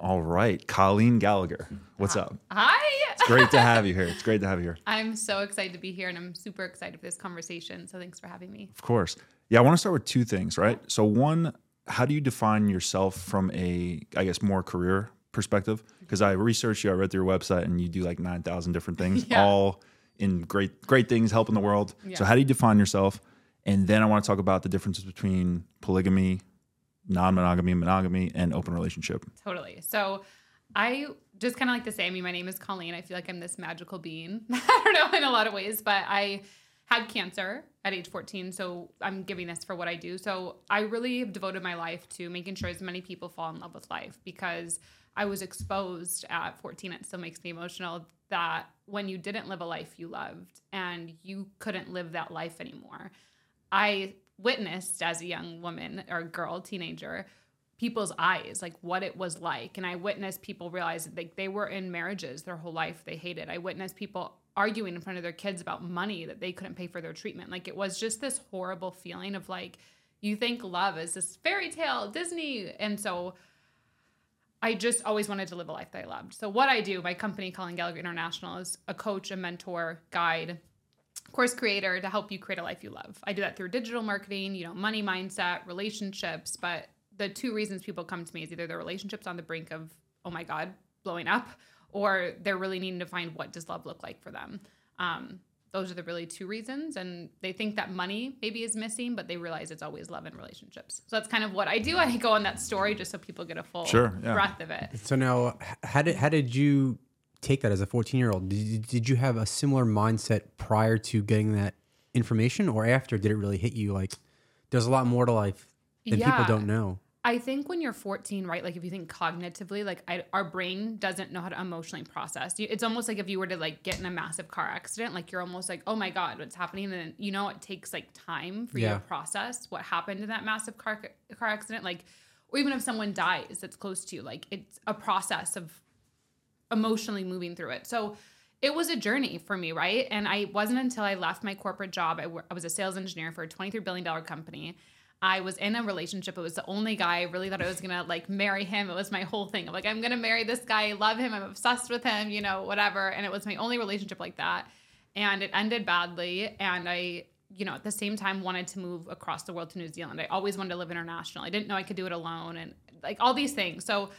All right, Colleen Gallagher, what's up? Hi. It's great to have you here. It's great to have you here. I'm so excited to be here and I'm super excited for this conversation. So thanks for having me. Of course. Yeah, I want to start with two things, right? So one, how do you define yourself from a, I guess, more career perspective? Mm-hmm. Because I researched you, I read through your website, and you do like nine thousand different things, Yeah. all in great, great things, helping the world. So how do you define yourself? And then I want to talk about the differences between polygamy, non-monogamy, monogamy, and open relationship. Totally. So I just kind of like to say, I mean, my name is Colleen. I feel like I'm this magical being. I don't know in a lot of ways, but I had cancer at age 14. So I'm giving this for what I do. So I really have devoted my life to making sure as many people fall in love with life because I was exposed at 14. It still makes me emotional that when you didn't live a life you loved and you couldn't live that life anymore. I witnessed as a young woman or girl, teenager, people's eyes, like what it was like. And I witnessed people realize that they, they were in marriages their whole life they hated. I witnessed people arguing in front of their kids about money that they couldn't pay for their treatment. Like it was just this horrible feeling of like, you think love is this fairy tale, Disney. And so I just always wanted to live a life that I loved. So what I do, my company, Colleen Gallagher International, is a coach, a mentor, guide, course creator to help you create a life you love. I do that through digital marketing, you know, money mindset, relationships. But the two reasons people come to me is either their relationships on the brink of, oh my God, blowing up, or they're really needing to find what does love look like for them. Um, those are the really two reasons. And they think that money maybe is missing, but they realize it's always love and relationships. So that's kind of what I do. I go on that story just so people get a full Sure, yeah. breath of it. So now, how did how did you take that as a 14 year old? Did you, did you have a similar mindset prior to getting that information, or after? Did it really hit you like there's a lot more to life than Yeah. people don't know? I think when you're 14, right? Like if you think cognitively, like I, our brain doesn't know how to emotionally process. It's almost like if you were to like get in a massive car accident, like you're almost like, oh my god, what's happening? And then you know it takes like time for you to process what happened in that massive car car accident. Like, or even if someone dies that's close to you, like it's a process of emotionally moving through it. So it was a journey for me, right? And I wasn't until I left my corporate job. I, was a sales engineer for a $23 billion company. I was in a relationship. It was the only guy I really thought I was gonna like marry him. It was my whole thing. I'm like, I'm gonna marry this guy. I love him. I'm obsessed with him, you know, whatever. And it was my only relationship like that. And it ended badly. And I, you know, at the same time wanted to move across the world to New Zealand. I always wanted to live international. I didn't know I could do it alone and like all these things. So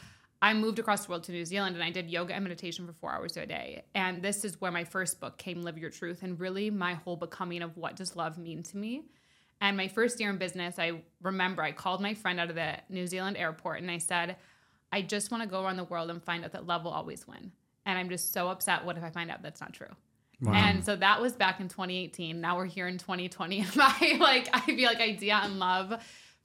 I moved across the world to New Zealand and I did yoga and meditation for four hours a day. And this is where my first book came, Live Your Truth, and really my whole becoming of what does love mean to me. And my first year in business, I remember I called my friend out of the New Zealand airport and I said, I just want to go around the world and find out that love will always win. And I'm just so upset. What if I find out that's not true? And so that was back in 2018. Now we're here in 2020. And my like I feel like idea and love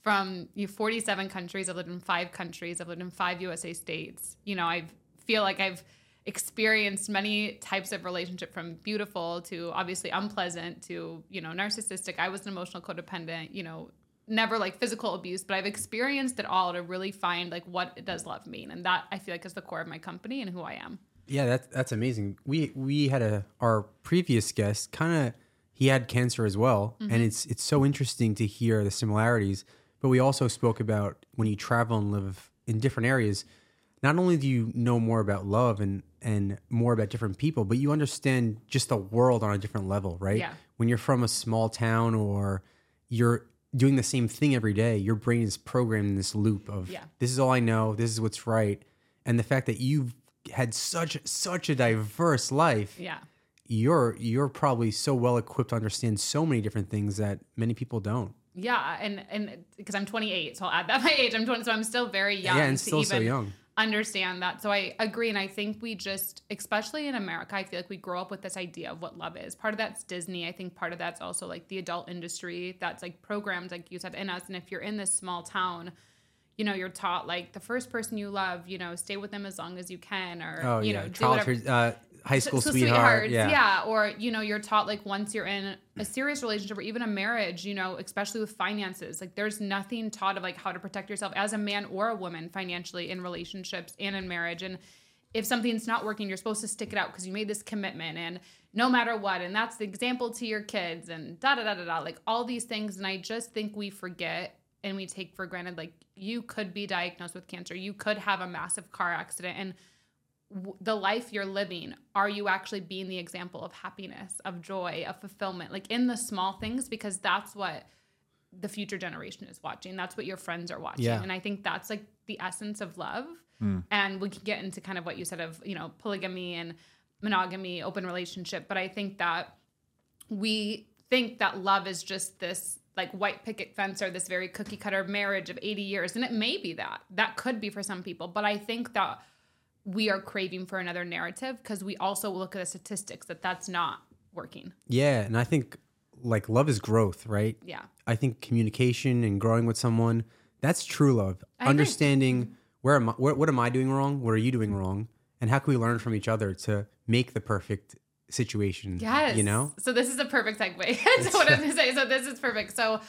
from you know, 47 countries. I've lived in five countries. I've lived in five USA states. You know, I feel like I've experienced many types of relationship from beautiful to obviously unpleasant to, you know, narcissistic. I was an emotional codependent, you know, never like physical abuse, but I've experienced it all to really find like what does love mean. And that I feel like is the core of my company and who I am. Yeah, that's that's amazing. We we had a our previous guest kind of he had cancer as well, and mm-hmm. it's it's so interesting to hear the similarities. But we also spoke about when you travel and live in different areas. Not only do you know more about love and and more about different people, but you understand just the world on a different level, right? Yeah. When you're from a small town or you're doing the same thing every day, your brain is programmed in this loop of Yeah. this is all I know, this is what's right. And the fact that you've had such such a diverse life, Yeah. you're you're probably so well equipped to understand so many different things that many people don't. Yeah, and and because I'm 28, so I'll add that my age. I'm 20, so I'm still very young. Yeah, and still so young. Understand that. So I agree, and I think we just, especially in America, I feel like we grow up with this idea of what love is. Part of that's Disney. I think part of that's also like the adult industry that's like programmed, like you said, in us. And if you're in this small town, you know, you're taught like the first person you love, you know, stay with them as long as you can, or Oh you yeah, know, childhood, uh, high school so sweetheart. sweethearts, Yeah. Or, you know, you're taught like once you're in a serious relationship or even a marriage, you know, especially with finances, like there's nothing taught of like how to protect yourself as a man or a woman financially in relationships and in marriage. And if something's not working, you're supposed to stick it out because you made this commitment and no matter what. And that's the example to your kids and da da da da da, like all these things. And I just think we forget and we take for granted like you could be diagnosed with cancer. You could have a massive car accident and w- the life you're living, are you actually being the example of happiness, of joy, of fulfillment, like in the small things because that's what the future generation is watching. That's what your friends are watching. Yeah. And I think that's like the essence of love. Hmm. And we can get into kind of what you said of, you know, polygamy and monogamy, open relationship, but I think that we think that love is just this like white picket fence or this very cookie cutter marriage of 80 years and it may be that that could be for some people but i think that we are craving for another narrative because we also look at the statistics that that's not working Yeah, and I think like love is growth, right? yeah I think communication and growing with someone that's true love. I agree. Understanding where am I, what, what am I doing wrong? What are you doing wrong? And how can we learn from each other to make the perfect situation? Yes. you know. So this is a perfect segue to what I'm going to say. So this is perfect. So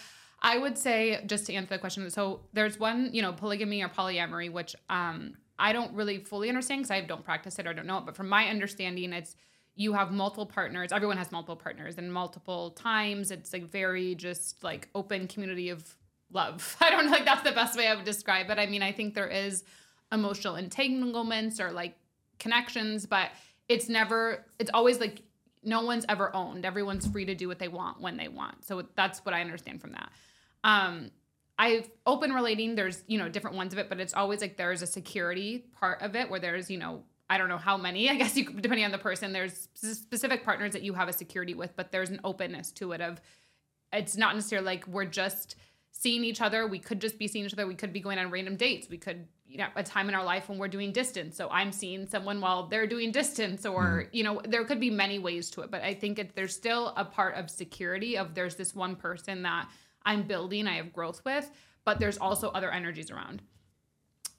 I would say, just to answer the question, so there's one, you know, polygamy or polyamory, which um, I don't really fully understand because I don't practice it or I don't know it. But from my understanding, it's you have multiple partners. Everyone has multiple partners and multiple times. It's like very just like open community of love. I don't know, like that's the best way I would describe it. I mean, I think there is emotional entanglements or like connections, but it's never, it's always like no one's ever owned. Everyone's free to do what they want when they want. So that's what I understand from that. Um, I've open relating, there's, you know, different ones of it, but it's always like there's a security part of it where there's, you know, I don't know how many, I guess you depending on the person, there's specific partners that you have a security with, but there's an openness to it of it's not necessarily like we're just seeing each other. We could just be seeing each other. We could be going on random dates. We could, you know, a time in our life when we're doing distance. So I'm seeing someone while they're doing distance, or hmm. you know, there could be many ways to it. But I think it, there's still a part of security of there's this one person that I'm building, I have growth with, but there's also other energies around.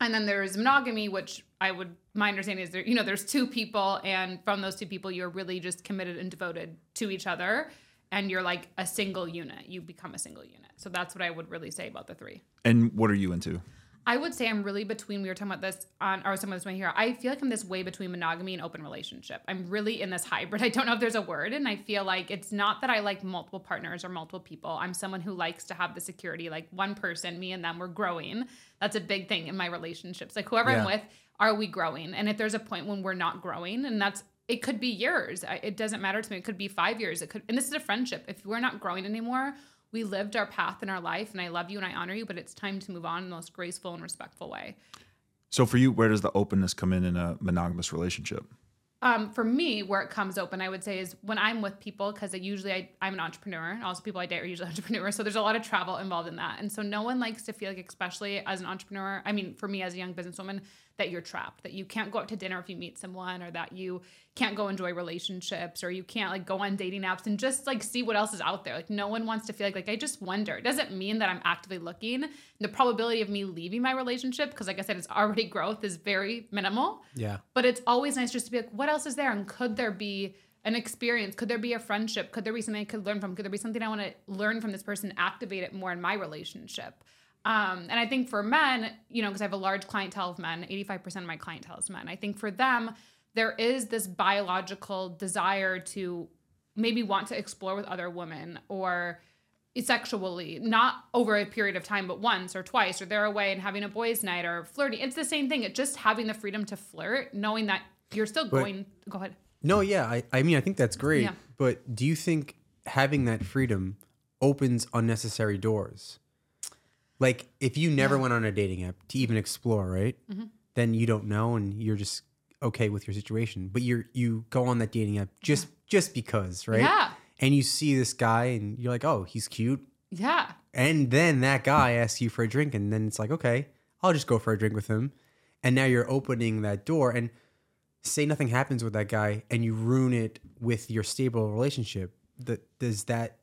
And then there's monogamy, which I would my understanding is there, you know, there's two people, and from those two people, you're really just committed and devoted to each other, and you're like a single unit. You become a single unit. So that's what I would really say about the three. And what are you into? I would say I'm really between. We were talking about this on, or some of this one here. I feel like I'm this way between monogamy and open relationship. I'm really in this hybrid. I don't know if there's a word, and I feel like it's not that I like multiple partners or multiple people. I'm someone who likes to have the security, like one person, me and them, we're growing. That's a big thing in my relationships. Like whoever I'm with, are we growing? And if there's a point when we're not growing, and that's it could be years. It doesn't matter to me. It could be five years. It could, and this is a friendship. If we're not growing anymore, we lived our path in our life, and I love you and I honor you, but it's time to move on in the most graceful and respectful way. So for you, where does the openness come in in a monogamous relationship? Um, for me, where it comes open, I would say is when I'm with people because usually I, I'm an entrepreneur. and Also, people I date are usually entrepreneurs, so there's a lot of travel involved in that. And so, no one likes to feel like, especially as an entrepreneur. I mean, for me as a young businesswoman, that you're trapped, that you can't go out to dinner if you meet someone, or that you can't go enjoy relationships, or you can't like go on dating apps and just like see what else is out there. Like, no one wants to feel like like I just wonder. It doesn't mean that I'm actively looking. The probability of me leaving my relationship, because like I said, it's already growth, is very minimal Yeah. but it's always nice just to be like, what else is there? And could there be an experience? Could there be a friendship? Could there be something I could learn from? Could there be something I want to learn from this person, activate it more in my relationship? Um, and I think for men, you know, because I have a large clientele of men, 85% of my clientele is men. I think for them, there is this biological desire to maybe want to explore with other women or sexually, not over a period of time, but once or twice, or they're away and having a boys' night or flirting. It's the same thing. It's just having the freedom to flirt, knowing that you're still going. Go ahead. No, yeah. I, I mean, I think that's great. Yeah. But do you think having that freedom opens unnecessary doors? Like, if you never went on a dating app to even explore, right? Mm-hmm. Then you don't know, and you're just okay with your situation. But you're you go on that dating app just just because, right? Yeah. And you see this guy, and you're like, oh, he's cute. Yeah. And then that guy asks you for a drink, and then it's like, okay, I'll just go for a drink with him. And now you're opening that door, and say nothing happens with that guy, and you ruin it with your stable relationship. That does that?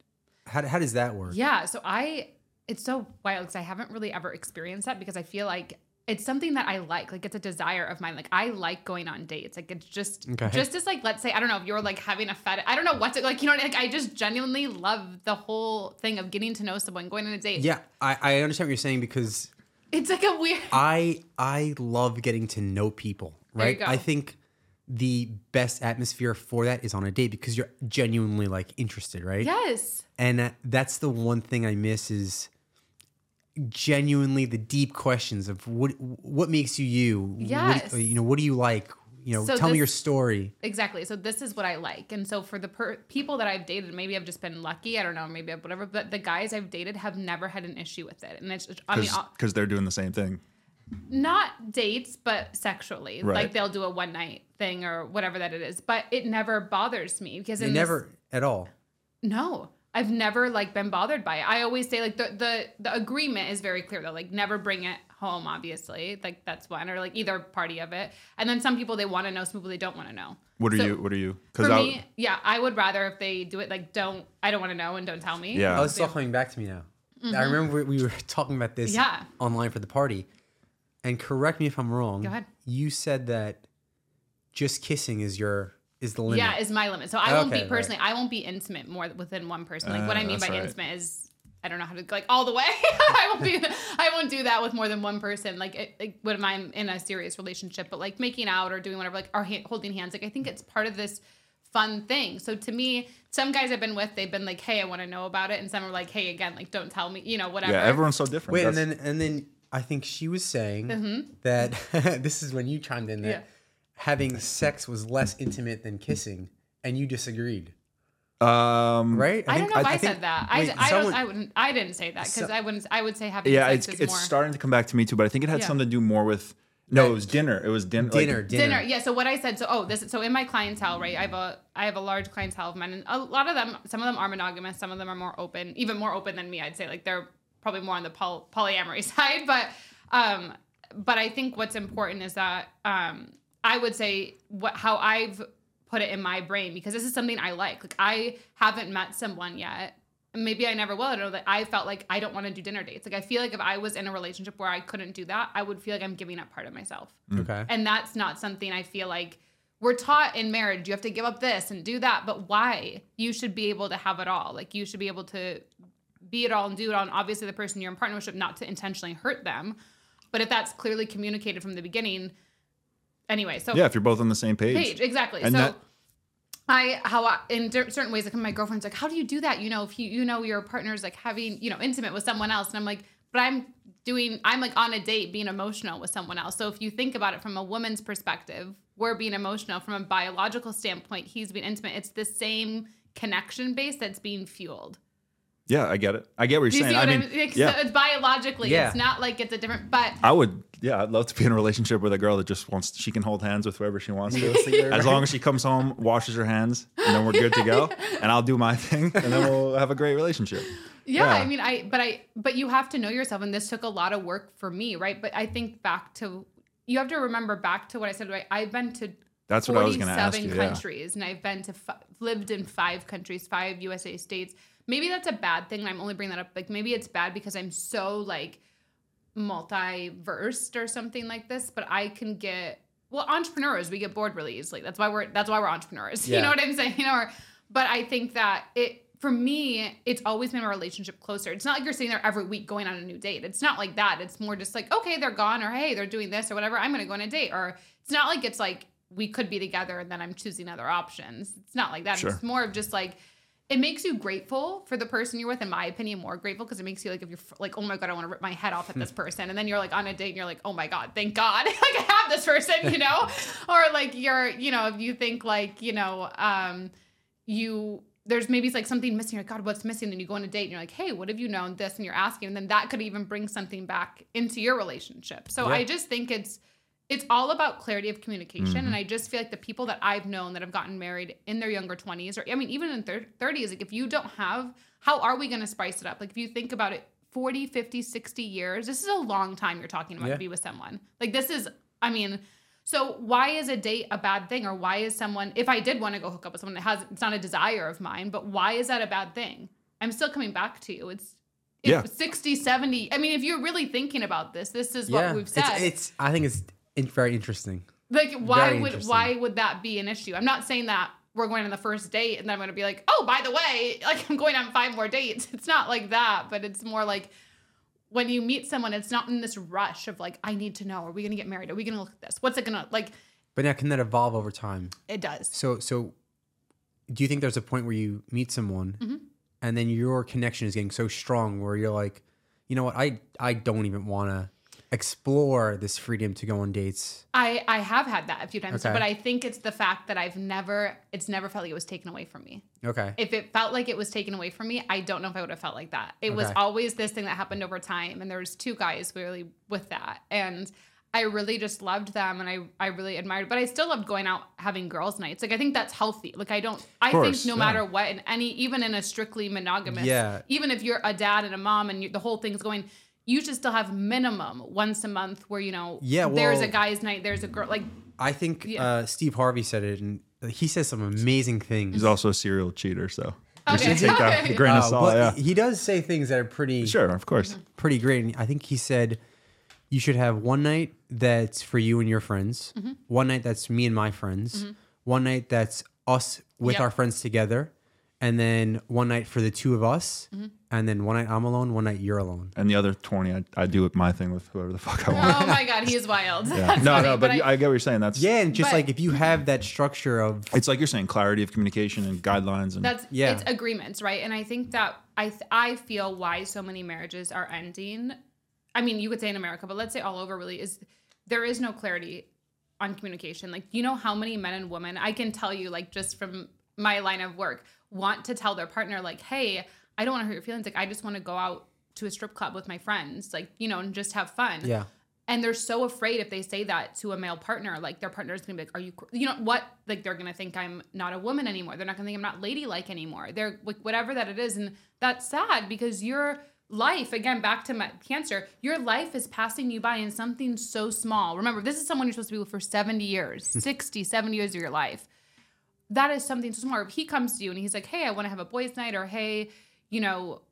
How, how does that work? Yeah. So I, it's so wild because I haven't really ever experienced that because I feel like it's something that I like. Like it's a desire of mine. Like I like going on dates. Like it's just, Okay. just as like, let's say, I don't know if you're like having a fetish. I don't know what's it like, you know, like I just genuinely love the whole thing of getting to know someone, going on a date. Yeah, I, I understand what you're saying because It's like a weird. I I love getting to know people. Right. I think the best atmosphere for that is on a date because you're genuinely like interested, right? Yes. and uh, that's the one thing I miss is genuinely the deep questions of what what makes you you. What you know, what do you like? You know, So tell me your story. Exactly. So this is what I like. And so for the per- people that I've dated, maybe I've just been lucky. I don't know. Maybe I've whatever. But the guys I've dated have never had an issue with it. And it's, I mean, because uh, they're doing the same thing. not dates, but sexually. Right. Like they'll do a one night thing or whatever that it is. But it never bothers me because They in this- never at all. no, I've never like been bothered by it. I always say like the the the agreement is very clear though. Like never bring it home. Obviously, like that's one or like either party of it. And then some people they want to know, some people they don't want to know. What are So- you? What are you? For I- me, yeah, I would rather if they do it like don't. I don't want to know and don't tell me. Yeah. Oh, it's still coming back to me now. I remember we we were talking about this Mm-hmm. Yeah. online for the party. And correct me if I'm wrong. Go ahead. You said that just kissing is your is the limit. Yeah, is my limit. So I won't Okay, be right. personally. I won't be intimate more within one person. Like what Uh, I mean by right. intimate is I don't know how to like all the way. I won't be. I won't do that with more than one person. Like, it, like when I'm in a serious relationship, but like making out or doing whatever, like or ha- holding hands. Like I think it's part of this fun thing. So to me, some guys I've been with, they've been like, "Hey, I want to know about it," and some are like, "Hey, again, like don't tell me," you know, whatever. yeah, everyone's so different. Wait, and then and then I think she was saying Mm-hmm. that this is when you chimed in that Yeah. Having sex was less intimate than kissing, and you disagreed, um, right? I, don't know if I, think- said that. I, wait, I someone- don't. I wouldn't. I didn't say that because So- I wouldn't. I would say having Yeah, sex it's is it's more. starting to come back to me too, but I think it had Yeah. something to do more with. No, it was dinner. It was din- like- dinner, dinner, dinner. Yeah. So what I said. So oh, this. So in my clientele, right? I have a I have a large clientele of men, and a lot of them. Some of them are monogamous. Some of them are more open, even more open than me. I'd say like they're probably more on the poly- polyamory side. But um, but I think what's important is that um, I would say what how I've put it in my brain because this is something I like. Like I haven't met someone yet. Maybe I never will. I don't know that I felt like I don't want to do dinner dates. Like I feel like if I was in a relationship where I couldn't do that, I would feel like I'm giving up part of myself. Mm. Okay. And that's not something I feel like we're taught in marriage. You have to give up this and do that. But why? You should be able to have it all. Like you should be able to be it all and do it all. And obviously, the person you're in partnership, not to intentionally hurt them. But if that's clearly communicated from the beginning, anyway. So yeah, if you're both on the same page. page exactly. And so. that- I how I, in cer- certain ways, like my girlfriend's like, how do you do that? You know, if you you know your partner's like having you know intimate with someone else, and I'm like, but I'm doing I'm like on a date being emotional with someone else. So if you think about it from a woman's perspective, we're being emotional from a biological standpoint. He's being intimate. It's the same connection base that's being fueled. Yeah, I get it. I get what you're you saying. see I mean, I mean? Yeah, it's biologically. Yeah. It's not like it's a different. But I would. Yeah, I'd love to be in a relationship with a girl that just wants. She can hold hands with whoever she wants to. Right. As long as she comes home, washes her hands, and then we're good to go. And I'll do my thing, and then we'll have a great relationship. Yeah, Yeah. I mean, I but I but you have to know yourself, and this took a lot of work for me, right? But I think back to you have to remember back to what I said. Right, I've been to That's what I was going to ask forty-seven you. Yeah. countries, and I've been to fi- lived in five countries, five USA states. Maybe that's a bad thing. I'm only bringing that up. Like maybe it's bad because I'm so like multi-versed or something like this. But I can get well, entrepreneurs we get bored really easily. That's why we're that's why we're entrepreneurs. You know what I'm saying? You know, or, but I think that it for me, it's always been a relationship closer. It's not like you're sitting there every week going on a new date. It's not like that. It's more just like, okay, they're gone, or hey, they're doing this or whatever. I'm gonna go on a date. Or it's not like it's like we could be together and then I'm choosing other options. It's not like that. Sure. It's more of just like it makes you grateful for the person you're with. In my opinion, more grateful because it makes you like if you're like, oh my god, I want to rip my head off at this person, and then you're like on a date and you're like, oh my god, thank God, like I have this person, you know, or like you're, you know, if you think like, you know, um, you there's maybe like something missing. You're like, God, what's missing? Then you go on a date and you're like, hey, what have you known this? And you're asking, and then that could even bring something back into your relationship. So Yeah. I just think it's it's all about clarity of communication. Mm-hmm. And I just feel like the people that I've known that have gotten married in their younger 20s, or I mean, even in thir- 30s, like if you don't have, how are we going to spice it up? Like if you think about it, 40, 50, 60 years, this is a long time you're talking about Yeah. to be with someone. Like this is, I mean, so why is a date a bad thing? Or why is someone, if I did want to go hook up with someone that has, it's not a desire of mine, but why is that a bad thing? I'm still coming back to you. It's, Yeah. 60, 70, I mean, if you're really thinking about this, this is what we've said. It's, it's I think it's in, very interesting. Like why Very would interesting. why would that be an issue? I'm not saying that we're going on the first date and then I'm going to be like, "Oh, by the way, like I'm going on five more dates." It's not like that, but it's more like when you meet someone, it's not in this rush of like, "I need to know, are we going to get married? Are we going to look at this? What's it going to like?" But now can that evolve over time? It does. So so do you think there's a point where you meet someone Mm-hmm. and then your connection is getting so strong where you're like you know what, I I don't even want to explore this freedom to go on dates. I I have had that a few times, Okay. but I think it's the fact that I've never it's never felt like it was taken away from me. Okay. If it felt like it was taken away from me, I don't know if I would have felt like that. It was always this thing that happened over time, and there was two guys really with that, and I really just loved them, and I I really admired. But I still loved going out having girls' nights. Like I think that's healthy. Like I don't. I course, think no yeah. matter what, in any even in a strictly monogamous, Yeah. even if you're a dad and a mom and you, the whole thing's going. You should still have minimum once a month where you know Yeah, well, there's a guy's night, there's a girl like I think Yeah. uh, Steve Harvey said it, and he says some amazing things. He's also a serial cheater, so you Okay. should take that with grain Uh, of salt. but Yeah, he does say things that are pretty sure, of course. pretty great. And I think he said you should have one night that's for you and your friends, Mm-hmm. one night that's me and my friends, one night that's us with Yep. our friends together, and then one night for the two of us, Mm-hmm. And then one night I'm alone, one night you're alone. And the other twenty, I, I do my thing with whoever the fuck I want. oh my god, he's wild. Yeah. No, funny, no, but, I- I, get what you're saying. That's Yeah, and just But- like if you have that structure of It's like you're saying, clarity of communication and guidelines, and That's Yeah. it's agreements, right? And I think that I th- I feel why so many marriages are ending. I mean, you could say in America, but let's say all over really is there is no clarity on communication. Like, you know how many men and women I can tell you, like just from my line of work, want to tell their partner, like, hey, I don't want to hurt your feelings. Like, I just want to go out to a strip club with my friends, like, you know, and just have fun. yeah, And they're so afraid if they say that to a male partner, like their partner's gonna be like, "Are you, cr-" you know what? Like they're gonna think I'm not a woman anymore. They're not gonna think I'm not ladylike anymore. They're like whatever that it is, and that's sad because your life, again, back to my cancer, your life is passing you by in something so small. Remember, this is someone you're supposed to be with for 70 years, 60, 70 years of your life. That is something so small. If he comes to you and he's like, "Hey, I want to have a boys' night," or "Hey, you know,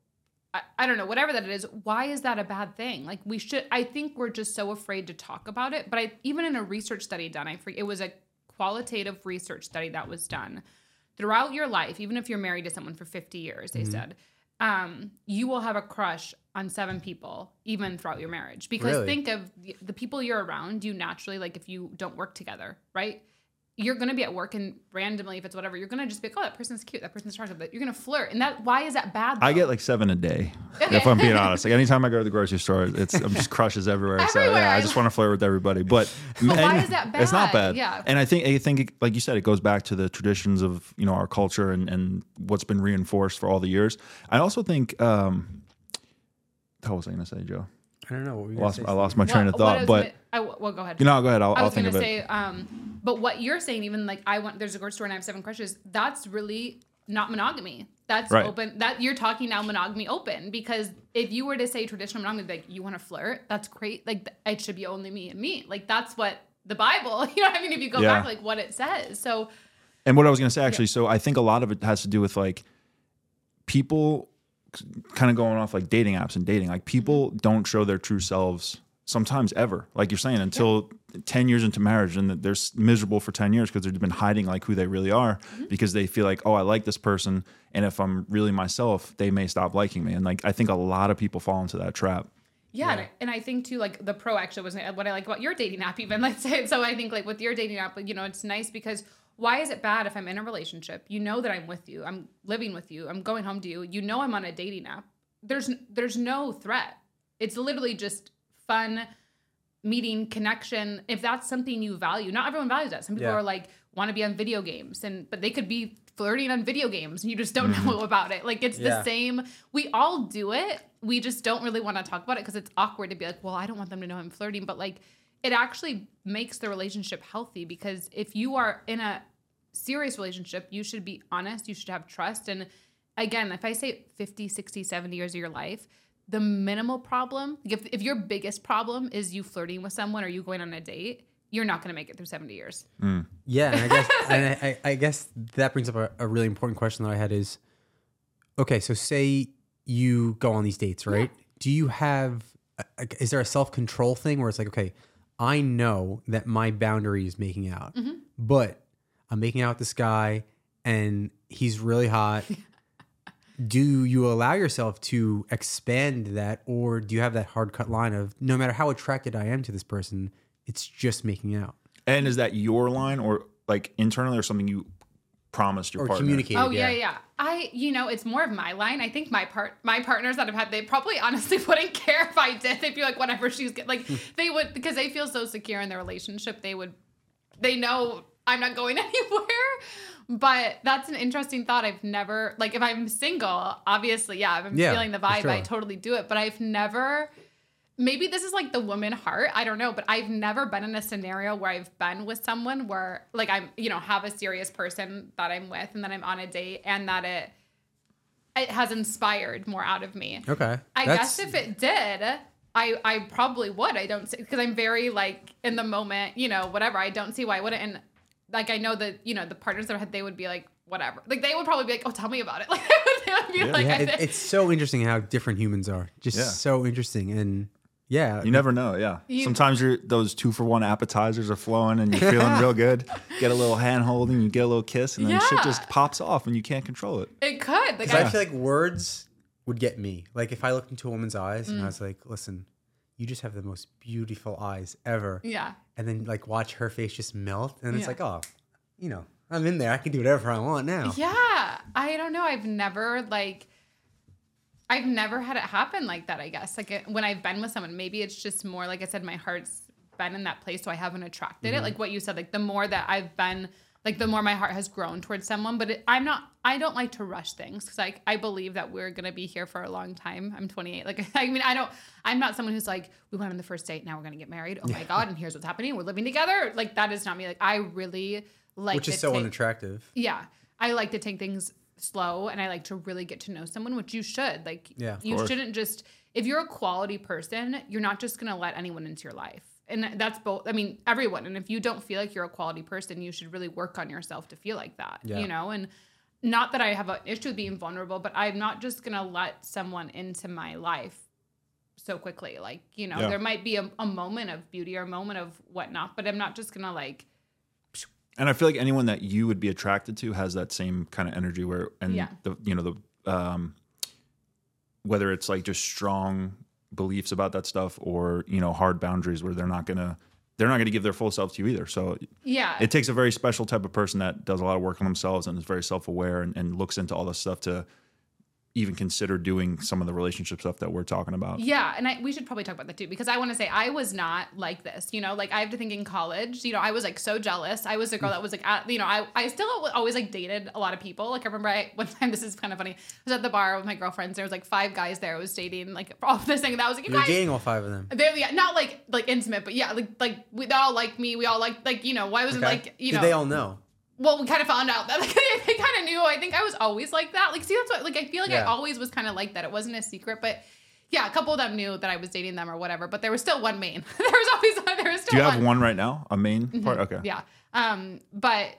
I, I don't know, whatever that it is, why is that a bad thing? Like we should I think we're just so afraid to talk about it. But I even in a research study done, I it was a qualitative research study that was done. Throughout your life, even if you're married to someone for 50 years, they said, um, you will have a crush on seven people even throughout your marriage. Because Really? think of the people you're around, you naturally like if you don't work together, right? You're gonna be at work and randomly, if it's whatever, you're gonna just be like, oh, that person's cute, that person's attractive. But you're gonna flirt, and that why is that bad? I get like seven a day. Okay. If I'm being honest, like anytime I go to the grocery store, it's I'm just crushes everywhere. So Everywhere. yeah, I just want to flirt with everybody. But why is that bad? It's not bad? bad. Yeah. And I think I think it- like you said, it goes back to the traditions of you know our culture and and what's been reinforced for all the years. I also think. um How was I going to say, Joe? I don't know. What were you I lost, say, I lost my What- train of thought. is But mi- I, well, go ahead. you know, go ahead. I'll, I I'll was think gonna it. say, um, but what you're saying, even like I went, there's a grocery store and I have seven crushes. That's really not monogamy. That's Right. open. That you're talking now monogamy open because if you were to say traditional monogamy, like you want to flirt, that's great. Like it should be only me and me. Like that's what the Bible. You know what I mean? If you go Yeah. back, like what it says. So And what I was going to say actually, so I think a lot of it has to do with like people kind of going off like dating apps and dating. Like people mm-hmm. don't show their true selves sometimes ever. Like you're saying, until 10 years into marriage and that they're miserable for 10 years because they've been hiding like who they really are mm-hmm. because they feel like, oh, I like this person. And if I'm really myself, they may stop liking me. And like I think a lot of people fall into that trap. Yeah, And, I, and I think too, like the pro actually was what I like about your dating app. Even let's say, so I think like with your dating app, you know, it's nice because why is it bad if I'm in a relationship? You know that I'm with you, I'm living with you, I'm going home to you. You know I'm on a dating app. There's there's no threat. It's literally just fun meeting connection if that's something you value not everyone values that some people Yeah. are like want to be on video games and but they could be flirting on video games and you just don't mm-hmm. know about it like it's Yeah. the same we all do it we just don't really want to talk about it because it's awkward to be like well i don't want them to know i'm flirting but like it actually makes the relationship healthy because if you are in a serious relationship you should be honest you should have trust. And again if i say 50 60 70 years of your life the minimal problem like if, if your biggest problem is you flirting with someone or you going on a date you're not going to make it through 70 years. Mm. Yeah, and I guess and I, I guess that brings up a, a really important question that I had is, okay, so say you go on these dates, right? Do you have, uh, is there a self control thing where it's like, okay, I know that my boundary is making out, mm-hmm. but I'm making out with this guy and he's really hot. do you allow yourself to expand that, or do you have that hard cut line of no matter how attracted I am to this person, it's just making out? And is that your line or like internally or something you promised your or partner. communicated. Oh yeah. yeah, I, you know, it's more of my line. I think my part, my partners that I've had, they probably honestly wouldn't care if I did. They'd be like, whatever she's get, like, hmm. they would because they feel so secure in their relationship. They would, they know I'm not going anywhere. But that's an interesting thought. I've never like if I'm single, obviously, yeah, if I'm Yeah, feeling the for vibe, I totally do it. But I've never. Maybe this is like the woman heart. I don't know, but I've never been in a scenario where I've been with someone where like I'm, you know, have a serious person that I'm with and then I'm on a date and that it it has inspired more out of me. Okay. I That's- guess if it did, I I probably would. I don't see because I'm very like in the moment, you know, whatever. I don't see why I wouldn't. And like I know that you know the partners that I had, they would be like whatever. Like they would probably be like, oh, tell me about it. Like they would be like, yeah, it, it's so interesting how different humans are. Just Yeah. so interesting. And yeah, You never know, yeah. You- Sometimes you're those two for one appetizers are flowing and you're feeling real good. Get a little hand holding, you get a little kiss, and then shit just pops off and you can't control it. it could. Like Because I I, feel like words would get me. Like if I looked into a woman's eyes Mm. and I was like, listen, you just have the most beautiful eyes ever. yeah. And then like watch her face just melt. And it's Yeah. like, oh, you know, I'm in there. I can do whatever I want now. Yeah. I don't know. I've never like I've never had it happen like that, I guess. Like it, when I've been with someone, maybe it's just more like I said my heart's been in that place so I haven't attracted Mm-hmm. it. Like what you said, like the more that I've been like the more my heart has grown towards someone, but it, I'm not I don't like to rush things cuz like I believe that we're going to be here for a long time. I'm 28. Like I mean, I don't I'm not someone who's like we went on the first date, now we're going to get married. Oh my god, and here's what's happening. We're living together. Like that is not me. Like I really like Which is so take- unattractive. yeah. I like to take things slow and I like to really get to know someone, which you should. Like, Yeah, you course. shouldn't just, if you're a quality person, you're not just going to let anyone into your life. And that's both, I mean, everyone. And if you don't feel like you're a quality person, you should really work on yourself to feel like that, Yeah. you know? And not that I have an issue with being vulnerable, but I'm not just going to let someone into my life so quickly. Like, you know, Yeah. there might be a, a moment of beauty or a moment of whatnot, but I'm not just going to like, And I feel like anyone that you would be attracted to has that same kind of energy where and Yeah. the you know the um whether it's like just strong beliefs about that stuff or you know hard boundaries where they're not gonna they're not gonna give their full self to you either. So yeah. it takes a very special type of person that does a lot of work on themselves and is very self aware and, and looks into all this stuff to even consider doing some of the relationship stuff that we're talking about. Yeah, and I, we should probably talk about that too because I want to say I was not like this. You know, like I have to think in college. You know, I was like so jealous. I was a girl mm. that was like, at, you know, I I still always like dated a lot of people. Like I remember I one time this is kind of funny. I was at the bar with my girlfriends. There was like five guys there. I was dating like all this thing. That I was like, you You're guys. dating all five of them. They're yeah, not like like intimate, but yeah, like like we they all like me. We all like like you know why wasn't Okay? like you Did know they all know? Well, we kind of found out that like, they kind of knew. I think I was always like that. Like, see, that's what like I feel like I always was kind of like that. It wasn't a secret, but yeah, a couple of them knew that I was dating them or whatever. But there was still one main. there was always there was still Do you have one right now? A main part? Okay. Yeah. Um, but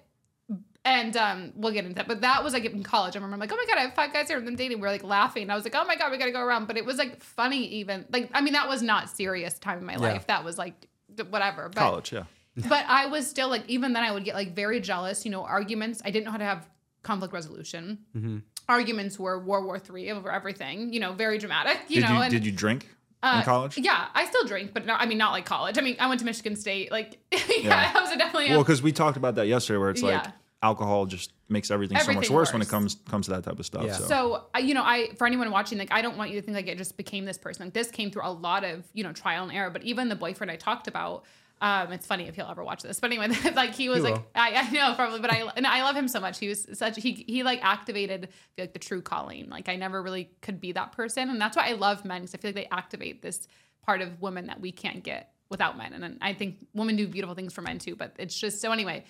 and um, we'll get into that. But that was like in college. I remember like, oh my god, I have five guys here and them dating. We are like laughing. I was like, oh my god, we gotta go around. But it was like funny even. Like, I mean, that was not serious time in my life. That was like whatever. But College, yeah. but I was still like, even then, I would get like very jealous. You know, arguments. I didn't know how to have conflict resolution. Mm-hmm. Arguments were World War Three over everything. You know, very dramatic. You did know, you and did you drink uh, in college? Yeah, I still drink, but no, I mean, not like college. I mean, I went to Michigan State. Like, yeah, Yeah. I was definitely. Well, because we talked about that yesterday, where it's like alcohol just makes everything, so much Everything worse when it comes comes to that type of stuff. Yeah. So, So, you know, I for anyone watching, like, I don't want you to think like it just became this person. Like, this came through a lot of you know trial and error. But even the boyfriend I talked about, um, it's funny if he'll ever watch this. But anyway, like he was He like. I, I know probably, but I and I love him so much. He was such he he like activated like the true calling. Like I never really could be that person, and that's why I love men because I feel like they activate this part of women that we can't get without men. And then I think women do beautiful things for men too. But it's just so anyway.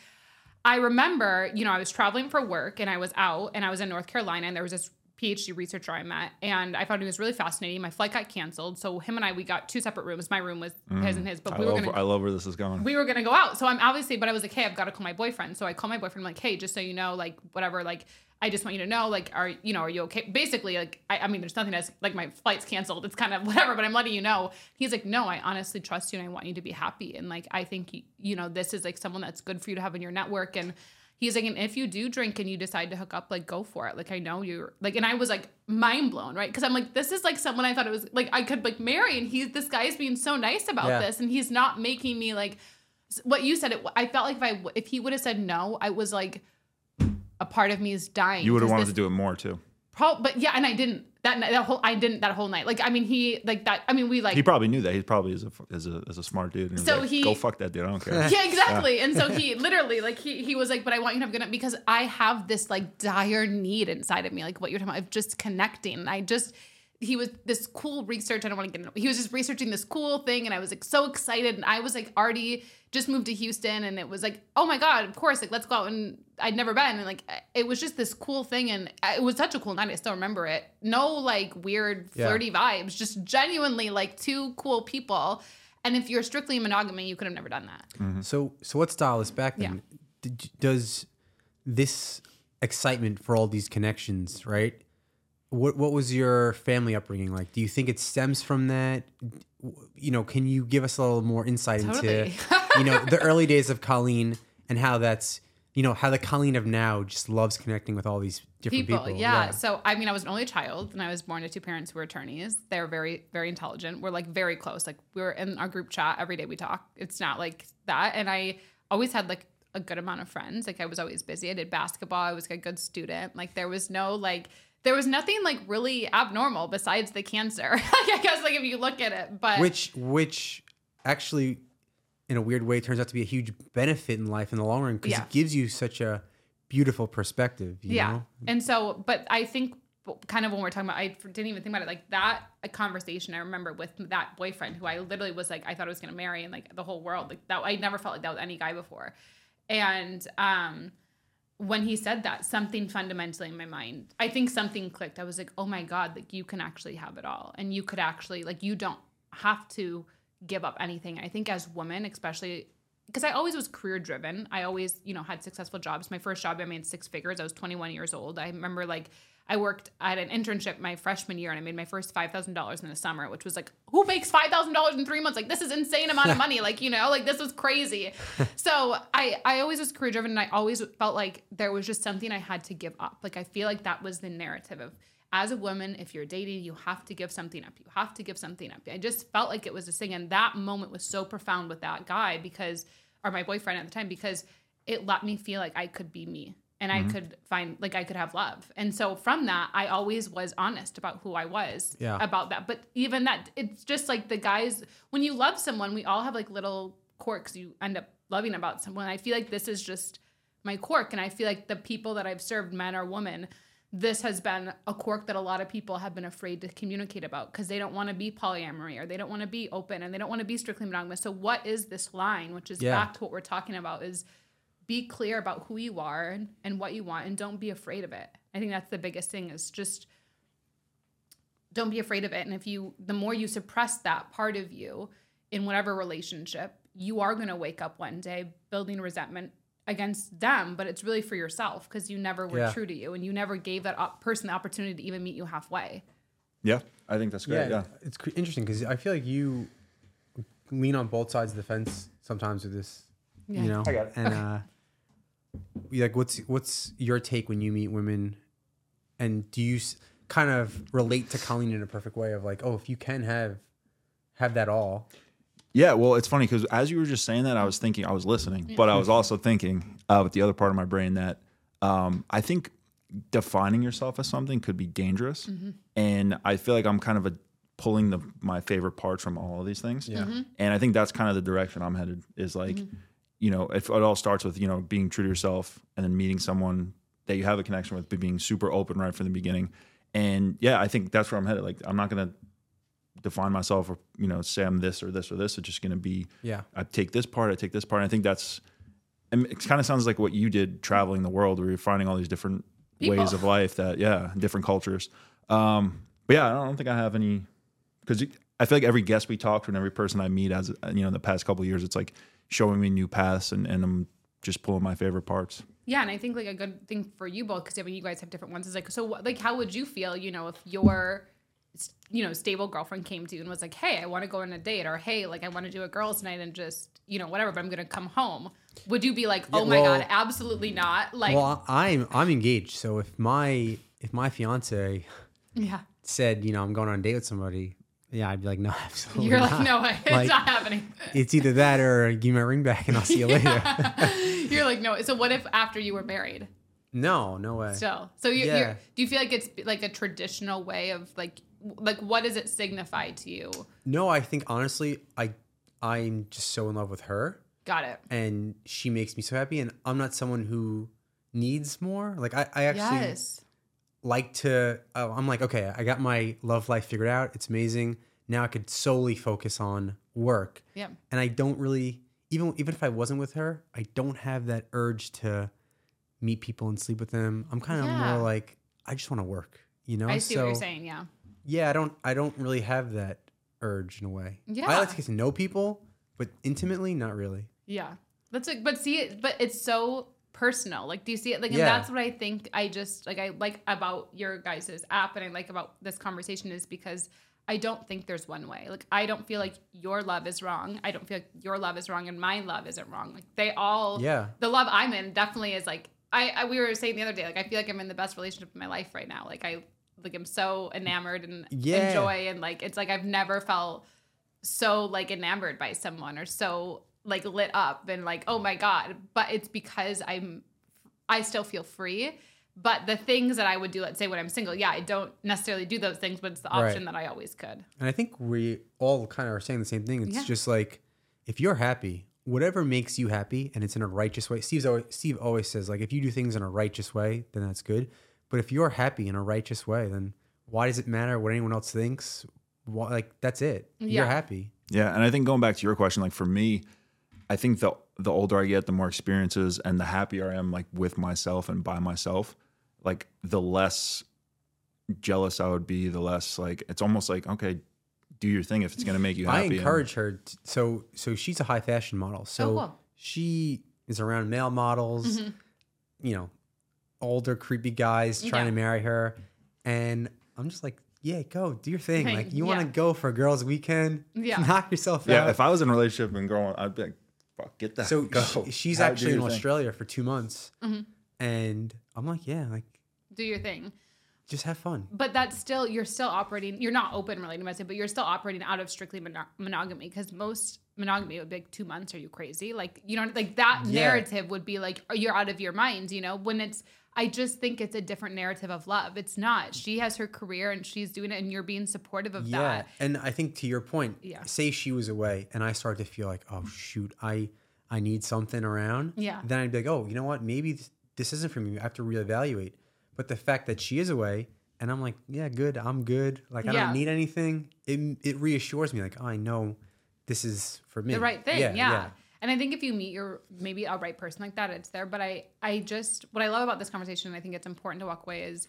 I remember, you know, I was traveling for work and I was out and I was in North Carolina and there was this PhD researcher I met and I found he was really fascinating. My flight got canceled. So him and I, we got two separate rooms. My room was mm. his and his, but I, we were going I love where this is going. we were gonna go out. So I'm obviously, but I was like, hey, I've got to call my boyfriend. So I call my boyfriend. I'm like, hey, just so you know, like whatever, like I just want you to know, like, are you know, are you okay? Basically, like, I, I mean, there's nothing that's like my flight's canceled. It's kind of whatever, but I'm letting you know. He's like, no, I honestly trust you and I want you to be happy. And like, I think you know, this is like someone that's good for you to have in your network. And he's like, and if you do drink and you decide to hook up, like, go for it. Like, I know you're like, and I was like mind blown, right? Because I'm like, this is like someone I thought it was like I could like marry, and he's this guy is being so nice about Yeah. this, and he's not making me like what you said. It, I felt like if I if he would have said no, I was like a part of me is dying. You would have wanted this- to do it more too. Pro- but yeah, and I didn't. That, night- that whole I didn't that whole night. Like I mean, he like that. I mean, we like He probably knew that. He probably is a is a, is a smart dude. And So like, he- go fuck that dude. I don't care. yeah, exactly. And so he literally like he he was like, but I want you to have a good night because I have this like dire need inside of me, like what you're talking about, of just connecting. I just he was this cool research. I don't want to get into he was just researching this cool thing, and I was like so excited. And I was like already just moved to Houston, and it was like, oh my god, of course, like let's go out. And I'd never been, and like it was just this cool thing, and it was such a cool night. I still remember it. No like weird Yeah. flirty vibes, just genuinely like two cool people. And if you're strictly monogamy, you could have never done that. Mm-hmm. So, so let's dial this back then. Did, does this excitement for all these connections, right? What what was your family upbringing like? Do you think it stems from that? You know, can you give us a little more insight Totally. into you know the early days of Colleen and how that's you know how the Colleen of now just loves connecting with all these different people, people. Yeah. So I mean, I was an only child, and I was born to two parents who were attorneys. They're very, very intelligent. We're like very close. Like we were in our group chat every day. We talk. It's not like that. And I always had like a good amount of friends. Like I was always busy. I did basketball. I was a good student. Like there was no like there was nothing like really abnormal besides the cancer. like I guess like if you look at it, but which which actually in a weird way turns out to be a huge benefit in life in the long run because Yeah. it gives you such a beautiful perspective you yeah. know And so, but I think kind of when we're talking about, I didn't even think about it like that. A conversation I remember with that boyfriend who I literally was like, I thought I was gonna marry, and like the whole world, like that. I never felt like that with any guy before. And um, when he said that, something fundamentally in my mind, I think something clicked. I was like, oh my god, like you can actually have it all, and you could actually like you don't have to give up anything. I think as women, especially because I always was career driven. I always, you know, had successful jobs. My first job, I made six figures. I was 21 years old. I remember like I worked at an internship my freshman year and I made my first $5,000 in the summer, which was like, who makes $5,000 in three months? Like, this is insane amount of money. Like, you know, like this was crazy. so I, I always was career driven and I always felt like there was just something I had to give up. Like, I feel like that was the narrative of, as a woman, if you're dating, you have to give something up. You have to give something up. I just felt like it was a thing. And that moment was so profound with that guy because, or my boyfriend at the time, because it let me feel like I could be me and I mm-hmm. could find, like, I could have love. And so from that, I always was honest about who I was Yeah. about that. But even that, it's just like the guys, when you love someone, we all have like little quirks you end up loving about someone. I feel like this is just my quirk. And I feel like the people that I've served, men or women, this has been a quirk that a lot of people have been afraid to communicate about because they don't want to be polyamory or they don't want to be open and they don't want to be strictly monogamous. So what is this line, which is Yeah. back to what we're talking about, is be clear about who you are and, and what you want and don't be afraid of it. I think that's the biggest thing is just don't be afraid of it. And if you the more you suppress that part of you in whatever relationship, you are going to wake up one day building resentment against them, but it's really for yourself because you never were Yeah. true to you and you never gave that op- person the opportunity to even meet you halfway. Yeah, I think that's great. Yeah. it's cr- interesting because I feel like you lean on both sides of the fence sometimes with this Yeah. you know I got it. and uh like what's what's your take when you meet women and do you s- kind of relate to Colleen in a perfect way of like oh if you can have have that all Yeah, well, it's funny because as you were just saying that, I was thinking, I was listening, but I was also thinking uh, with the other part of my brain that um, I think defining yourself as something could be dangerous, and I feel like I'm kind of a pulling the my favorite parts from all of these things. Yeah. Mhm. and I think that's kind of the direction I'm headed. Is like, you know, if it all starts with you know being true to yourself, and then meeting someone that you have a connection with, but being super open right from the beginning. And yeah, I think that's where I'm headed. Like, I'm not gonna define myself or you know say I'm this or this or this. It's just going to be yeah I take this part, I take this part. And I think that's mean, it kind of sounds like what you did traveling the world, where you're finding all these different People. ways of life that yeah, different cultures. Um, but yeah, I don't think I have any because I feel like every guest we talk to and every person I meet as you know in the past couple of years, it's like showing me new paths and and I'm just pulling my favorite parts. Yeah, and I think like a good thing for you both because I mean you guys have different ones is like so what, like how would you feel you know if your you know stable girlfriend came to you and was like hey I want to go on a date or hey like I want to do a girls night and just you know whatever but I'm gonna come home would you be like oh Yeah, my god absolutely not like well I'm I'm engaged so if my if my fiance yeah said you know I'm going on a date with somebody yeah I'd be like no absolutely you're not. like no way it's Like- not happening it's either that or give me my ring back and I'll see you later you're like no so what if after you were married No, no way. Still, so you, Yeah. you're, do you feel like it's like a traditional way of like like what does it signify to you? No, I think honestly, I I'm just so in love with her, Got it. and she makes me so happy. And I'm not someone who needs more. Like I, I actually yes. like to. Uh, I'm like, okay, I got my love life figured out. It's amazing. Now I could solely focus on work, Yeah. and I don't really even even if I wasn't with her, I don't have that urge to meet people and sleep with them. I'm kind of Yeah. more like I just want to work. You know, I see so what you're saying. Yeah. Yeah, I don't I don't really have that urge in a way. Yeah, I like to get to know people, but intimately, not really. Yeah. That's like, but see it, but it's so personal. Like, do you see it? Like, and that's what I think I just, like, I like about your guys' app and I like about this conversation is because I don't think there's one way. Like, I don't feel like your love is wrong. I don't feel like your love is wrong and my love isn't wrong. Like, they all, Yeah. the love I'm in definitely is like, I, I, we were saying the other day, like, I feel like I'm in the best relationship of my life right now. Like, I, like, I'm so enamored and Yeah. enjoy. And like, it's like, I've never felt so like enamored by someone or so like lit up and like oh my god but it's because i'm i still feel free but the things that i would do let's say when i'm single yeah i don't necessarily do those things but it's the option Right. that i always could And I think we all kind of are saying the same thing. It's Yeah. just like if you're happy, whatever makes you happy, and it's in a righteous way. Steve's always, Steve always says like if you do things in a righteous way, then that's good. But if you're happy in a righteous way, then why does it matter what anyone else thinks? Why, like that's it. Yeah. You're happy. Yeah, and I think going back to your question, like for me, I think the the older I get, the more experiences and the happier I am, like with myself and by myself. Like the less jealous I would be, the less like it's almost like okay, do your thing if it's gonna make you happy. I and- encourage her. t so so she's a high fashion model. So Oh, cool. she is around male models, mm-hmm. you know, older creepy guys trying Yeah. to marry her, and I'm just like, yeah, go do your thing. Thing, Like you want to go for a girls' weekend, Yeah. knock yourself Yeah, out. Yeah, if I was in a relationship and growing, I'd be like, fuck, get that. so go. she- she's Have- do actually in your thing. Australia for two months, Mm-hmm. and I'm like, yeah, like do your thing just have fun. but that's still you're still operating you're not open relating to say, but you're still operating out of strictly mono- monogamy because most monogamy would be like two months are you crazy like you know like that Yeah. narrative would be like you're out of your mind you know when it's i just think it's a different narrative of love it's not she has her career and she's doing it and you're being supportive of Yeah, that and I think to your point, Yeah. say she was away, and I started to feel like, oh shoot, I I need something around. Yeah. Then I'd be like, oh, you know what? Maybe this, this isn't for me. I have to reevaluate. But the fact that she is away, and I'm like, yeah, good, I'm good. Like I Yeah. don't need anything. It it reassures me, like, oh, I know this is for me. the right thing. Yeah, And I think if you meet your maybe a right person like that, it's there. But I I just what I love about this conversation, and I think it's important to walk away is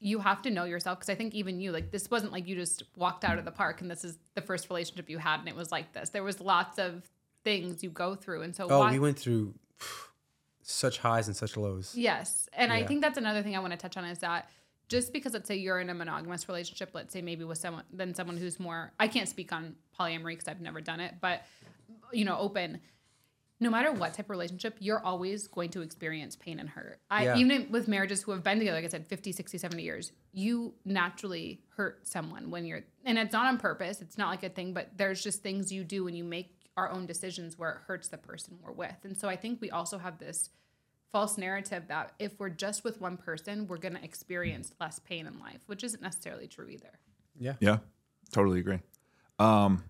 you have to know yourself because I think even you like this wasn't like you just walked out of the park and this is the first relationship you had and it was like this. There was lots of things you go through, and so Oh, why- we went through such highs and such lows. Yes. And I think that's another thing I want to touch on is that just because let's say you're in a monogamous relationship, let's say maybe with someone than someone who's more I can't speak on polyamory because I've never done it, but you know, open. No matter what type of relationship, you're always going to experience pain and hurt. I Yeah. even with marriages who have been together, like I said, 50, 60, 70 years, you naturally hurt someone when you're and it's not on purpose. It's not like a thing, but there's just things you do when you make our own decisions where it hurts the person we're with. And so I think we also have this false narrative that if we're just with one person, we're going to experience less pain in life, which isn't necessarily true either. Yeah. Yeah, totally agree. Um,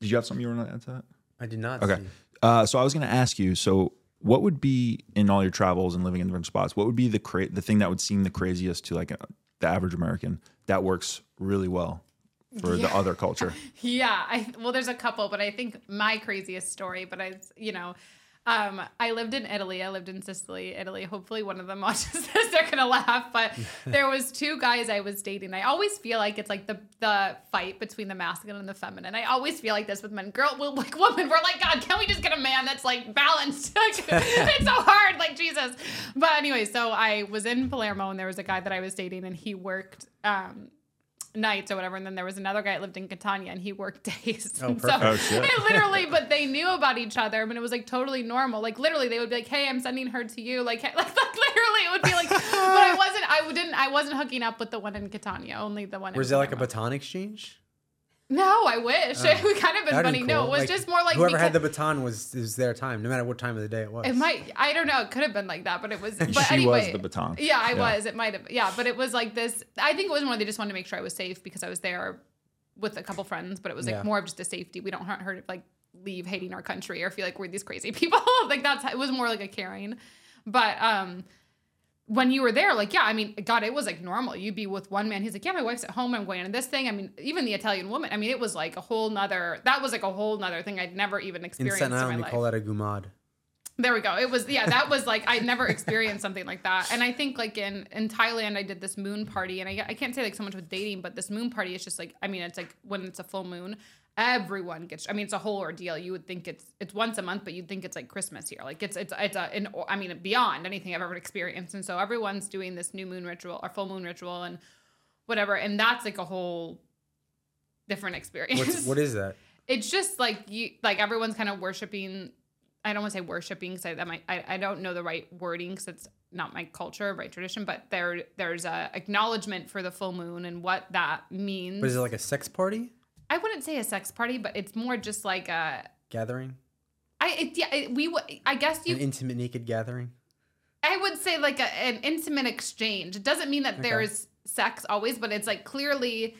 did you have something you want to add to that? I did not. Okay. see. Uh, so I was going to ask you. So, what would be in all your travels and living in different spots? What would be the cra- the thing that would seem the craziest to like a, the average American that works really well for the other culture? Yeah, I well, there's a couple, but I think my craziest story. But I, you know, um, I lived in Italy. I lived in Sicily, Italy. Hopefully, one of them watches this. They're gonna laugh. But there was two guys I was dating. I always feel like it's like the the fight between the masculine and the feminine. I always feel like this with men. Girl, well, like women, we're like, God, can we just get a man that's like balanced? It's so hard, like Jesus. But anyway, so I was in Palermo, and there was a guy that I was dating, and he worked. Um, nights or whatever. And then there was another guy that lived in Catania and he worked days. Oh, And so. Oh, shit. literally, but they knew about each other. I mean, it was like totally normal. Like literally, they would be like, "Hey, I'm sending her to you." Like, like, like literally, it would be like. but I wasn't. I didn't. I wasn't hooking up with the one in Catania. Only the one. Was there like a baton exchange? No, I wish. it would kind of been funny. be No, it was Like, just more like whoever had the baton was is their time, no matter what time of the day it was. It might. I don't know. It could have been like that, but it was. But She was anyway, the baton. Yeah, I Yeah. was. It might have. Yeah, but it was like this. I think it was more they just wanted to make sure I was safe because I was there with a couple friends. But it was like Yeah. more of just a safety. We don't hurt her like leave hating our country or feel like we're these crazy people. like that's it was more like a caring. But um, when you were there, like yeah, I mean, God, it was like normal. You'd be with one man. He's like, yeah, my wife's at home. I'm going to this thing. I mean, even the Italian woman. I mean, it was like a whole nother. That was like a whole nother thing I'd never even in experienced in, Island, my we life. call that a gumad. There we go. It was yeah, that was like I'd never experienced something like that. And I think like in in Thailand I did this moon party and I I can't say like so much with dating, but this moon party is just like I mean it's like when it's a full moon, everyone gets I mean it's a whole ordeal. You would think it's it's once a month, but you'd think it's like Christmas here. Like it's it's it's a an, I mean beyond anything I've ever experienced. And so everyone's doing this new moon ritual or full moon ritual and whatever and that's like a whole different experience What's, what is that? it's just like you like everyone's kind of worshiping i don't want to say worshiping because I, that might I, I don't know the right wording because it's not my culture right tradition but there there's a acknowledgement for the full moon and what that means But is it like a sex party i wouldn't say a sex party but it's more just like a gathering? i it, yeah it, we w- i guess you An intimate naked gathering? I would say like a, an intimate exchange. It doesn't mean that Okay. there's sex always, but it's like clearly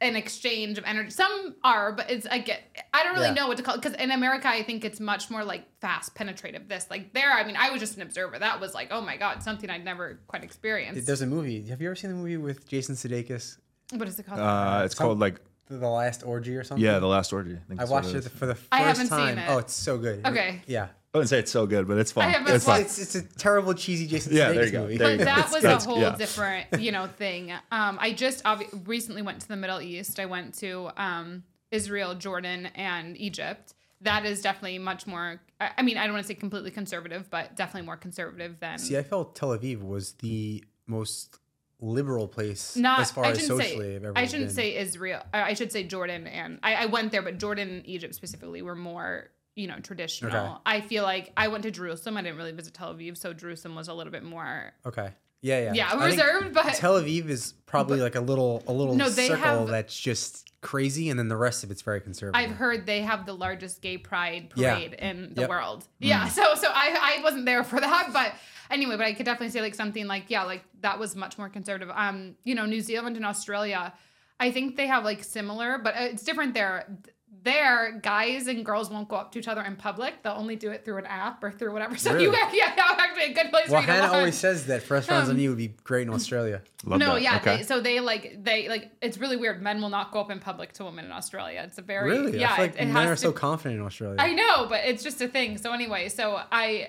an exchange of energy. Some are, but it's I get I don't really Yeah. know what to call it because in America I think it's much more like fast penetrative. This like there, I mean I was just an observer. That was like oh my god, something I'd never quite experienced. There's a movie. Have you ever seen the movie with Jason Sudeikis, what is it called? Uh, it's Some- called like The, the Last Orgy or something? yeah, the last orgy. I, think I that's what watched it is. for the first I haven't seen time. it. Oh, it's so good. Okay. Yeah. I wouldn't say it's so good, but it's fun. I haven't it's watched- fun. It's, it's a terrible, cheesy Jason Yeah, Sudeikis there you go. movie. There you but go. that It's- was it's- a whole yeah. different you know thing um i just obvi- recently went to the middle east i went to um israel jordan and egypt that is definitely much more i I mean i don't want to say completely conservative but definitely more conservative than See, I felt Tel Aviv was the most liberal place not as far I as socially say I shouldn't been. say Israel I should say Jordan and I, I went there but Jordan and Egypt specifically were more you know traditional Okay. I feel like I went to Jerusalem I didn't really visit Tel Aviv so Jerusalem was a little bit more Okay. Yeah, yeah. yeah I reserved but Tel Aviv is probably like a little a little No, circle have- that's just crazy, and then the rest of it's very conservative. I've heard they have the largest gay pride Yeah. parade in the Yep. world. Mm. Yeah. So so I I wasn't there for that, but anyway, but I could definitely say like something like yeah, like that was much more conservative. Um, you know, New Zealand and Australia, I think they have like similar, but uh, it's different there. There, guys and girls won't go up to each other in public. They'll only do it through an app or through whatever. So you Really? yeah, that's actually a good place well, for you to Hannah look. always says that Fresh Rounds on You would be great in Australia. Love no, that. yeah. Okay. They, so they like they like it's really weird. Men will not go up in public to women in Australia. It's a very Really? yeah. I feel like it, it men are to, so confident in Australia. I know, but it's just a thing. So anyway, so I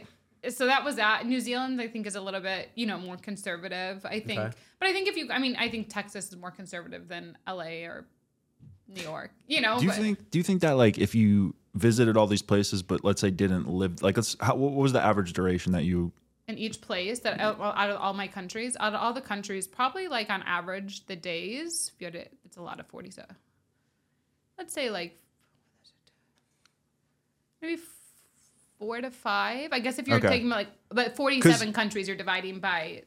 so that was that. New Zealand I think is a little bit, you know, more conservative, I think. Okay. But I think if you I mean, I think Texas is more conservative than LA or New York. You know, do you but think do you think that like if you visited all these places but let's say didn't live like let's how, what was the average duration that you in each place that out, well, out of all my countries, out of all the countries, probably like on average the days, if you had it, it's a lot of 40 so. Let's say like maybe four to five. I guess if you're Okay. taking like but 47 countries, you're dividing by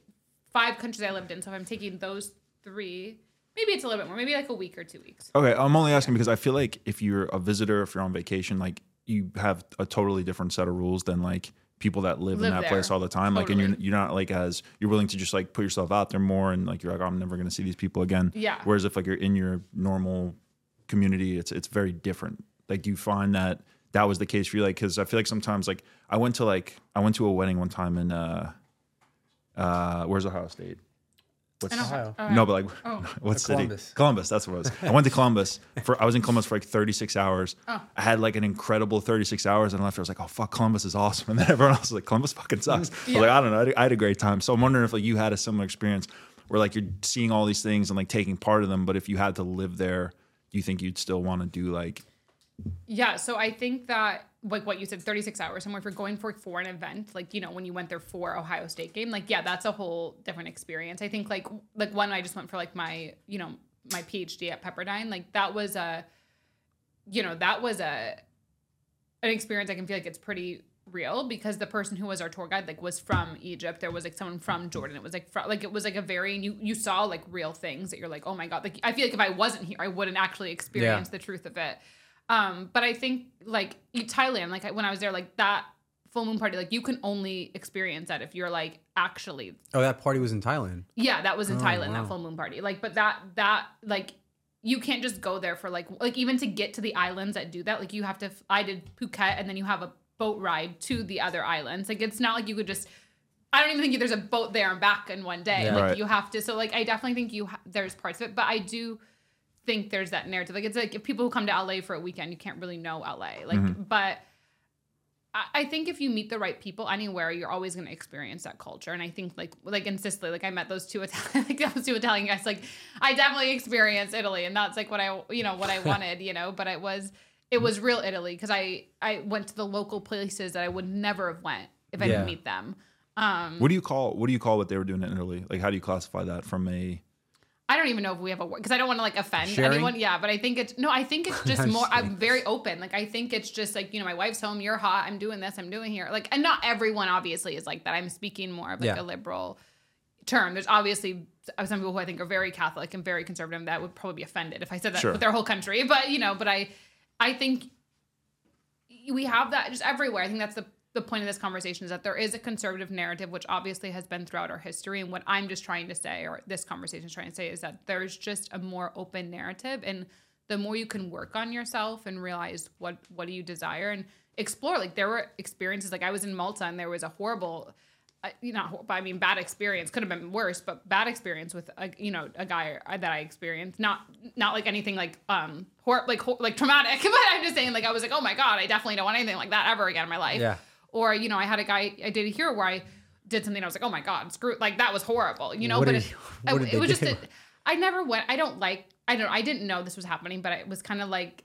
five countries I lived in. So if I'm taking those three, maybe it's a little bit more, maybe like a week or two weeks. Okay, I'm only asking because I feel like if you're a visitor, if you're on vacation, like you have a totally different set of rules than like people that live, Live in that there. place all the time. Like, and you're you're not like as you're willing to just like put yourself out there more, and like you're like, oh, I'm never gonna see these people again. Yeah. Whereas if like you're in your normal community, it's it's very different. Like, do you find that that was the case for you? Like, because I feel like sometimes like I went to like I went to a wedding one time in uh uh where's Ohio State? What's And Ohio. uh, no, but like, Oh. what city? Columbus. Columbus. That's what it was. I went to Columbus for. I was in Columbus for like 36 hours. Oh. I had like an incredible 36 hours, and I left. I was like, oh fuck, Columbus is awesome. And then everyone else was like, Columbus fucking sucks. I was Yeah. like, I don't know. I had, I had a great time. So I'm wondering if like you had a similar experience where like you're seeing all these things and like taking part of them, but if you had to live there, do you think you'd still want to do like? Yeah, so I think that like what you said, 36 hours, and if you're going for for an event, like you know when you went there for Ohio State game, like yeah, that's a whole different experience. I think like like one I just went for like my you know my PhD at Pepperdine, like that was a, you know that was a, an experience. I can feel like it's pretty real because the person who was our tour guide like was from Egypt. There was like someone from Jordan. It was like fr- like it was like a very you you saw like real things that you're like oh my god. Like I feel like if I wasn't here, I wouldn't actually experience the truth of it. Um, but I think like Thailand, like when I was there, like that full moon party, like you can only experience that if you're like actually Oh, that party was in Thailand. yeah, that was in Oh, Thailand, wow. that full moon party. Like, but that that like you can't just go there for like like even to get to the islands that do that. Like you have to. I did Phuket, and then you have a boat ride to the other islands. Like it's not like you could just. I don't even think there's a boat there and back in one day. Yeah. Like Right. you have to. So like I definitely think you ha- there's parts of it, but I do think there's that narrative. Like it's like if people who come to LA for a weekend, you can't really know LA. Like, but I I think if you meet the right people anywhere, you're always going to experience that culture. And I think like like in Sicily, like I met those two Italian, like those two Italian guys. Like I definitely experienced Italy, and that's like what I you know what I wanted, you know. But it was it was real Italy because I I went to the local places that I would never have went if I Yeah. didn't meet them. Um, What do you call what do you call what they were doing in Italy? Like how do you classify that from a I don't even know if we have a word because I don't want to like offend Sharing? anyone. Yeah, but I think it's no. I think it's just more. I'm very open. Like I think it's just like you know, my wife's home. You're hot. I'm doing this. I'm doing here. Like, and not everyone obviously is like that. I'm speaking more of like Yeah. a liberal term. There's obviously some people who I think are very Catholic and very conservative that would probably be offended if I said that Sure. with their whole country. But you know, but I, I think we have that just everywhere. I think that's the the point of this conversation is that there is a conservative narrative, which obviously has been throughout our history. And what I'm just trying to say, or this conversation is trying to say, is that there's just a more open narrative, and the more you can work on yourself and realize what what do you desire and explore. Like there were experiences, like I was in Malta, and there was a horrible. Uh, you know, I mean, bad experience could have been worse, but bad experience with a, you know a guy that I experienced. Not not like anything like um hor- like hor- like traumatic, but I'm just saying like I was like, oh my god, I definitely don't want anything like that ever again in my life. Yeah. Or you know, I had a guy I dated here where I did something. I was like, oh my god, screw like that was horrible. You know, What but did- it, it was just do? a, I never went. I don't like. I don't. I didn't know this was happening, but I was kind of like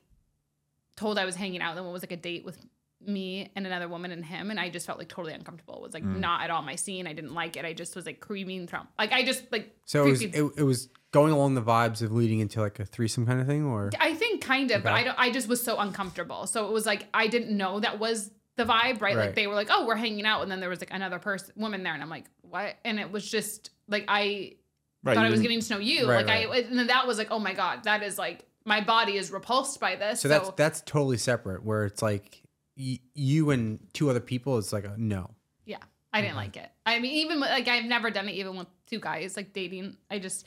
told I was hanging out. Then it was like a date with me and another woman and him, and I just felt like totally uncomfortable. It was like Mm. not at all my scene. I didn't like it. I just was like creaming through. Like I just like So it was, it, it was going along the vibes of leading into like a threesome kind of thing, or I think kind of, but I don't. I just was so uncomfortable. So it was like I didn't know that was the vibe, right? Like they were like, "Oh, we're hanging out," and then there was like another person, woman there, and I'm like, "What?" And it was just like I right? thought I was getting to know you. Right, like I, and then that was like, "Oh my god, that is like my body is repulsed by this." so that's that's totally separate. Where it's like y- you and two other people, it's like a no. yeah, I didn't mm-hmm. like it. I mean, even like I've never done it even with two guys like dating. I just.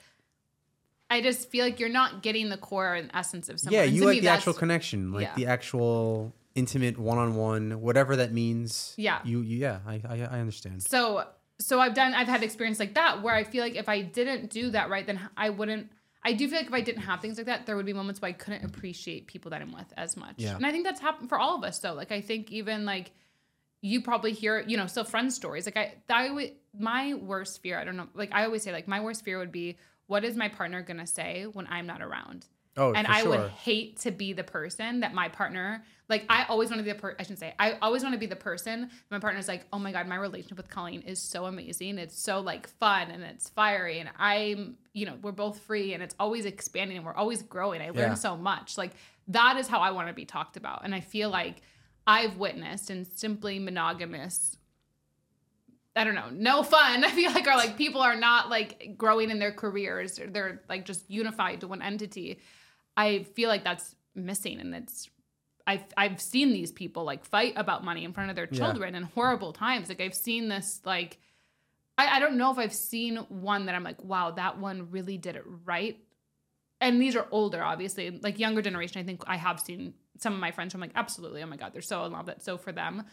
I just feel like you're not getting the core and essence of someone. yeah, you like me, the actual connection, like yeah. the actual intimate one-on-one, whatever that means. Yeah. you, you yeah, I, I I understand. so so i've done i've had experience like that where i feel like if i didn't do that right then i wouldn't i do feel like if i didn't have things like that there would be moments where i couldn't appreciate people that i'm with as much Yeah. and i think that's happened for all of us though like i think even like you probably hear you know still friend stories like i i would my worst fear i don't know like i always say like my worst fear would be what is my partner gonna say when i'm not around Oh, and I sure. would hate to be the person that my partner like I always want to be the per I shouldn't say I always want to be the person my partner's like oh my god my relationship with Colleen is so amazing it's so like fun and it's fiery and I'm you know we're both free and it's always expanding and we're always growing I learn Yeah. so much like that is how I want to be talked about and I feel like I've witnessed and simply monogamous I don't know, no fun. I feel like are like people are not like growing in their careers. Or they're like just unified to one entity. I feel like that's missing, and it's. I've I've seen these people like fight about money in front of their Yeah. children in horrible times. Like I've seen this like. I, I don't know if I've seen one that I'm like, wow, that one really did it right. And these are older, obviously. Like younger generation, I think I have seen some of my friends. I'm like, absolutely, oh my god, they're so in love. That's so for them.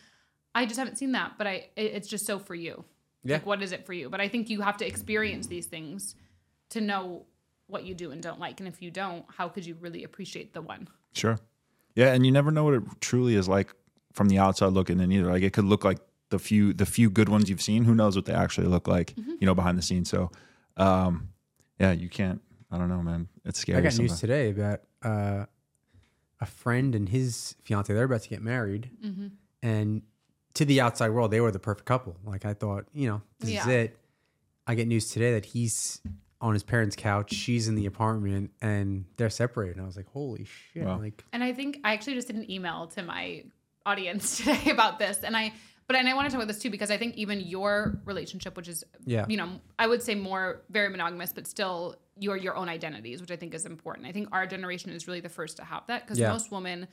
I just haven't seen that, but I it- it's just so for you. Yeah. Like what is it for you? But I think you have to experience these things to know what you do and don't like. And if you don't, how could you really appreciate the one? Sure. Yeah, and you never know what it truly is like from the outside looking in either. Like it could look like the few the few good ones you've seen. Who knows what they actually look like, Mm-hmm. you know, behind the scenes. So um yeah, you can't I don't know, man. It's scary. I got news today about uh, a friend and his fiance. They're about to get married, Mm-hmm. and to the outside world, they were the perfect couple. Like I thought, you know, this is it. I get news today that he's on his parents' couch, she's in the apartment, and they're separated. And I was like, holy shit! Wow. Like, And I think I actually just did an email to my audience today about this, and I. But and I want to talk about this too because I think even your relationship, which is Yeah. you know, I would say more very monogamous, but still your your own identities, which I think is important. I think our generation is really the first to have that because Yeah. most women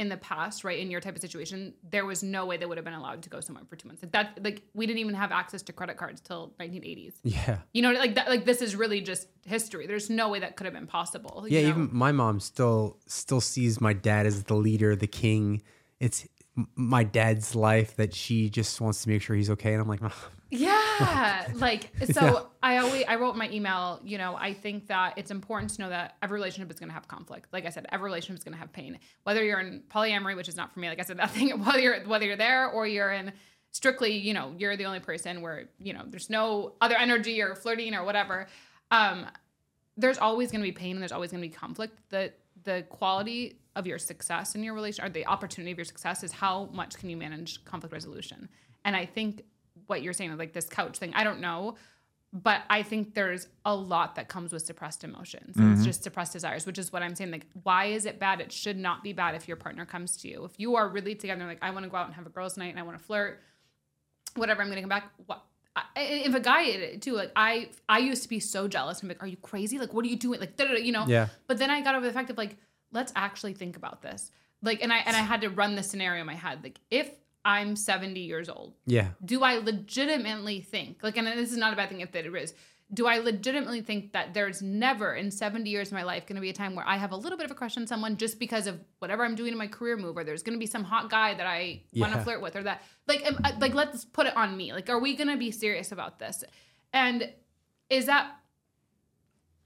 in the past, right, in your type of situation, there was no way they would have been allowed to go somewhere for two months. Like that, like we didn't even have access to credit cards till 1980s. Yeah. You know, like that, like this is really just history. There's no way that could have been possible. Yeah, know? even my mom still still sees my dad as the leader, the king. It's my dad's life that she just wants to make sure he's okay. And I'm like, "Mom, Yeah, like so. Yeah. I always I wrote my email. You know, I think that it's important to know that every relationship is going to have conflict. Like I said, every relationship is going to have pain. Whether you're in polyamory, which is not for me. Like I said, that thing. Whether you're whether you're there or you're in strictly, you know, you're the only person where you know there's no other energy or flirting or whatever. Um, there's always going to be pain and there's always going to be conflict. The the quality of your success in your relation or the opportunity of your success is how much can you manage conflict resolution. And I think what you're saying, like this couch thing, I don't know, but I think there's a lot that comes with suppressed emotions. It's mm-hmm. just suppressed desires, which is what I'm saying. Like, why is it bad? It should not be bad if your partner comes to you. If you are really together, like I want to go out and have a girls' night and I want to flirt, whatever, I'm gonna come back. What? I, if a guy too, like I, I used to be so jealous. I'm like, are you crazy? Like, what are you doing? Like, you know. Yeah. But then I got over the fact of like, let's actually think about this. Like, and I and I had to run the scenario in my head. Like, if I'm 70 years old, yeah, do I legitimately think, like, and this is not a bad thing if that it is, do I legitimately think that there's never in 70 years of my life going to be a time where I have a little bit of a crush on someone just because of whatever I'm doing in my career move, or there's going to be some hot guy that I want to flirt with, or that, like, am- like, let's put it on me. Like, are we going to be serious about this? And is that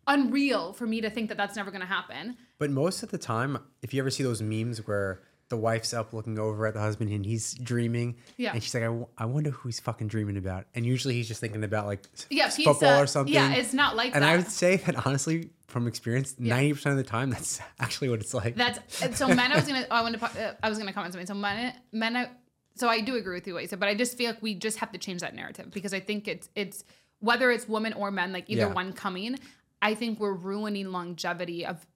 unreal for me to think that that's never going to happen? But most of the time, if you ever see those memes where the wife's up looking over at the husband and he's dreaming, Yeah. and she's like, I, w- I wonder who he's fucking dreaming about. And usually he's just thinking about like Yeah, football pizza. or something. Yeah, it's not like that. and that. I would say that honestly, from experience, ninety percent of the time, that's actually what it's like. That's so men. I was gonna. I wanted. To, uh, I was gonna comment something. So men. Men. I, so I do agree with you what you said, but I just feel like we just have to change that narrative because I think it's it's whether it's women or men, like either Yeah. one coming. I think we're ruining longevity of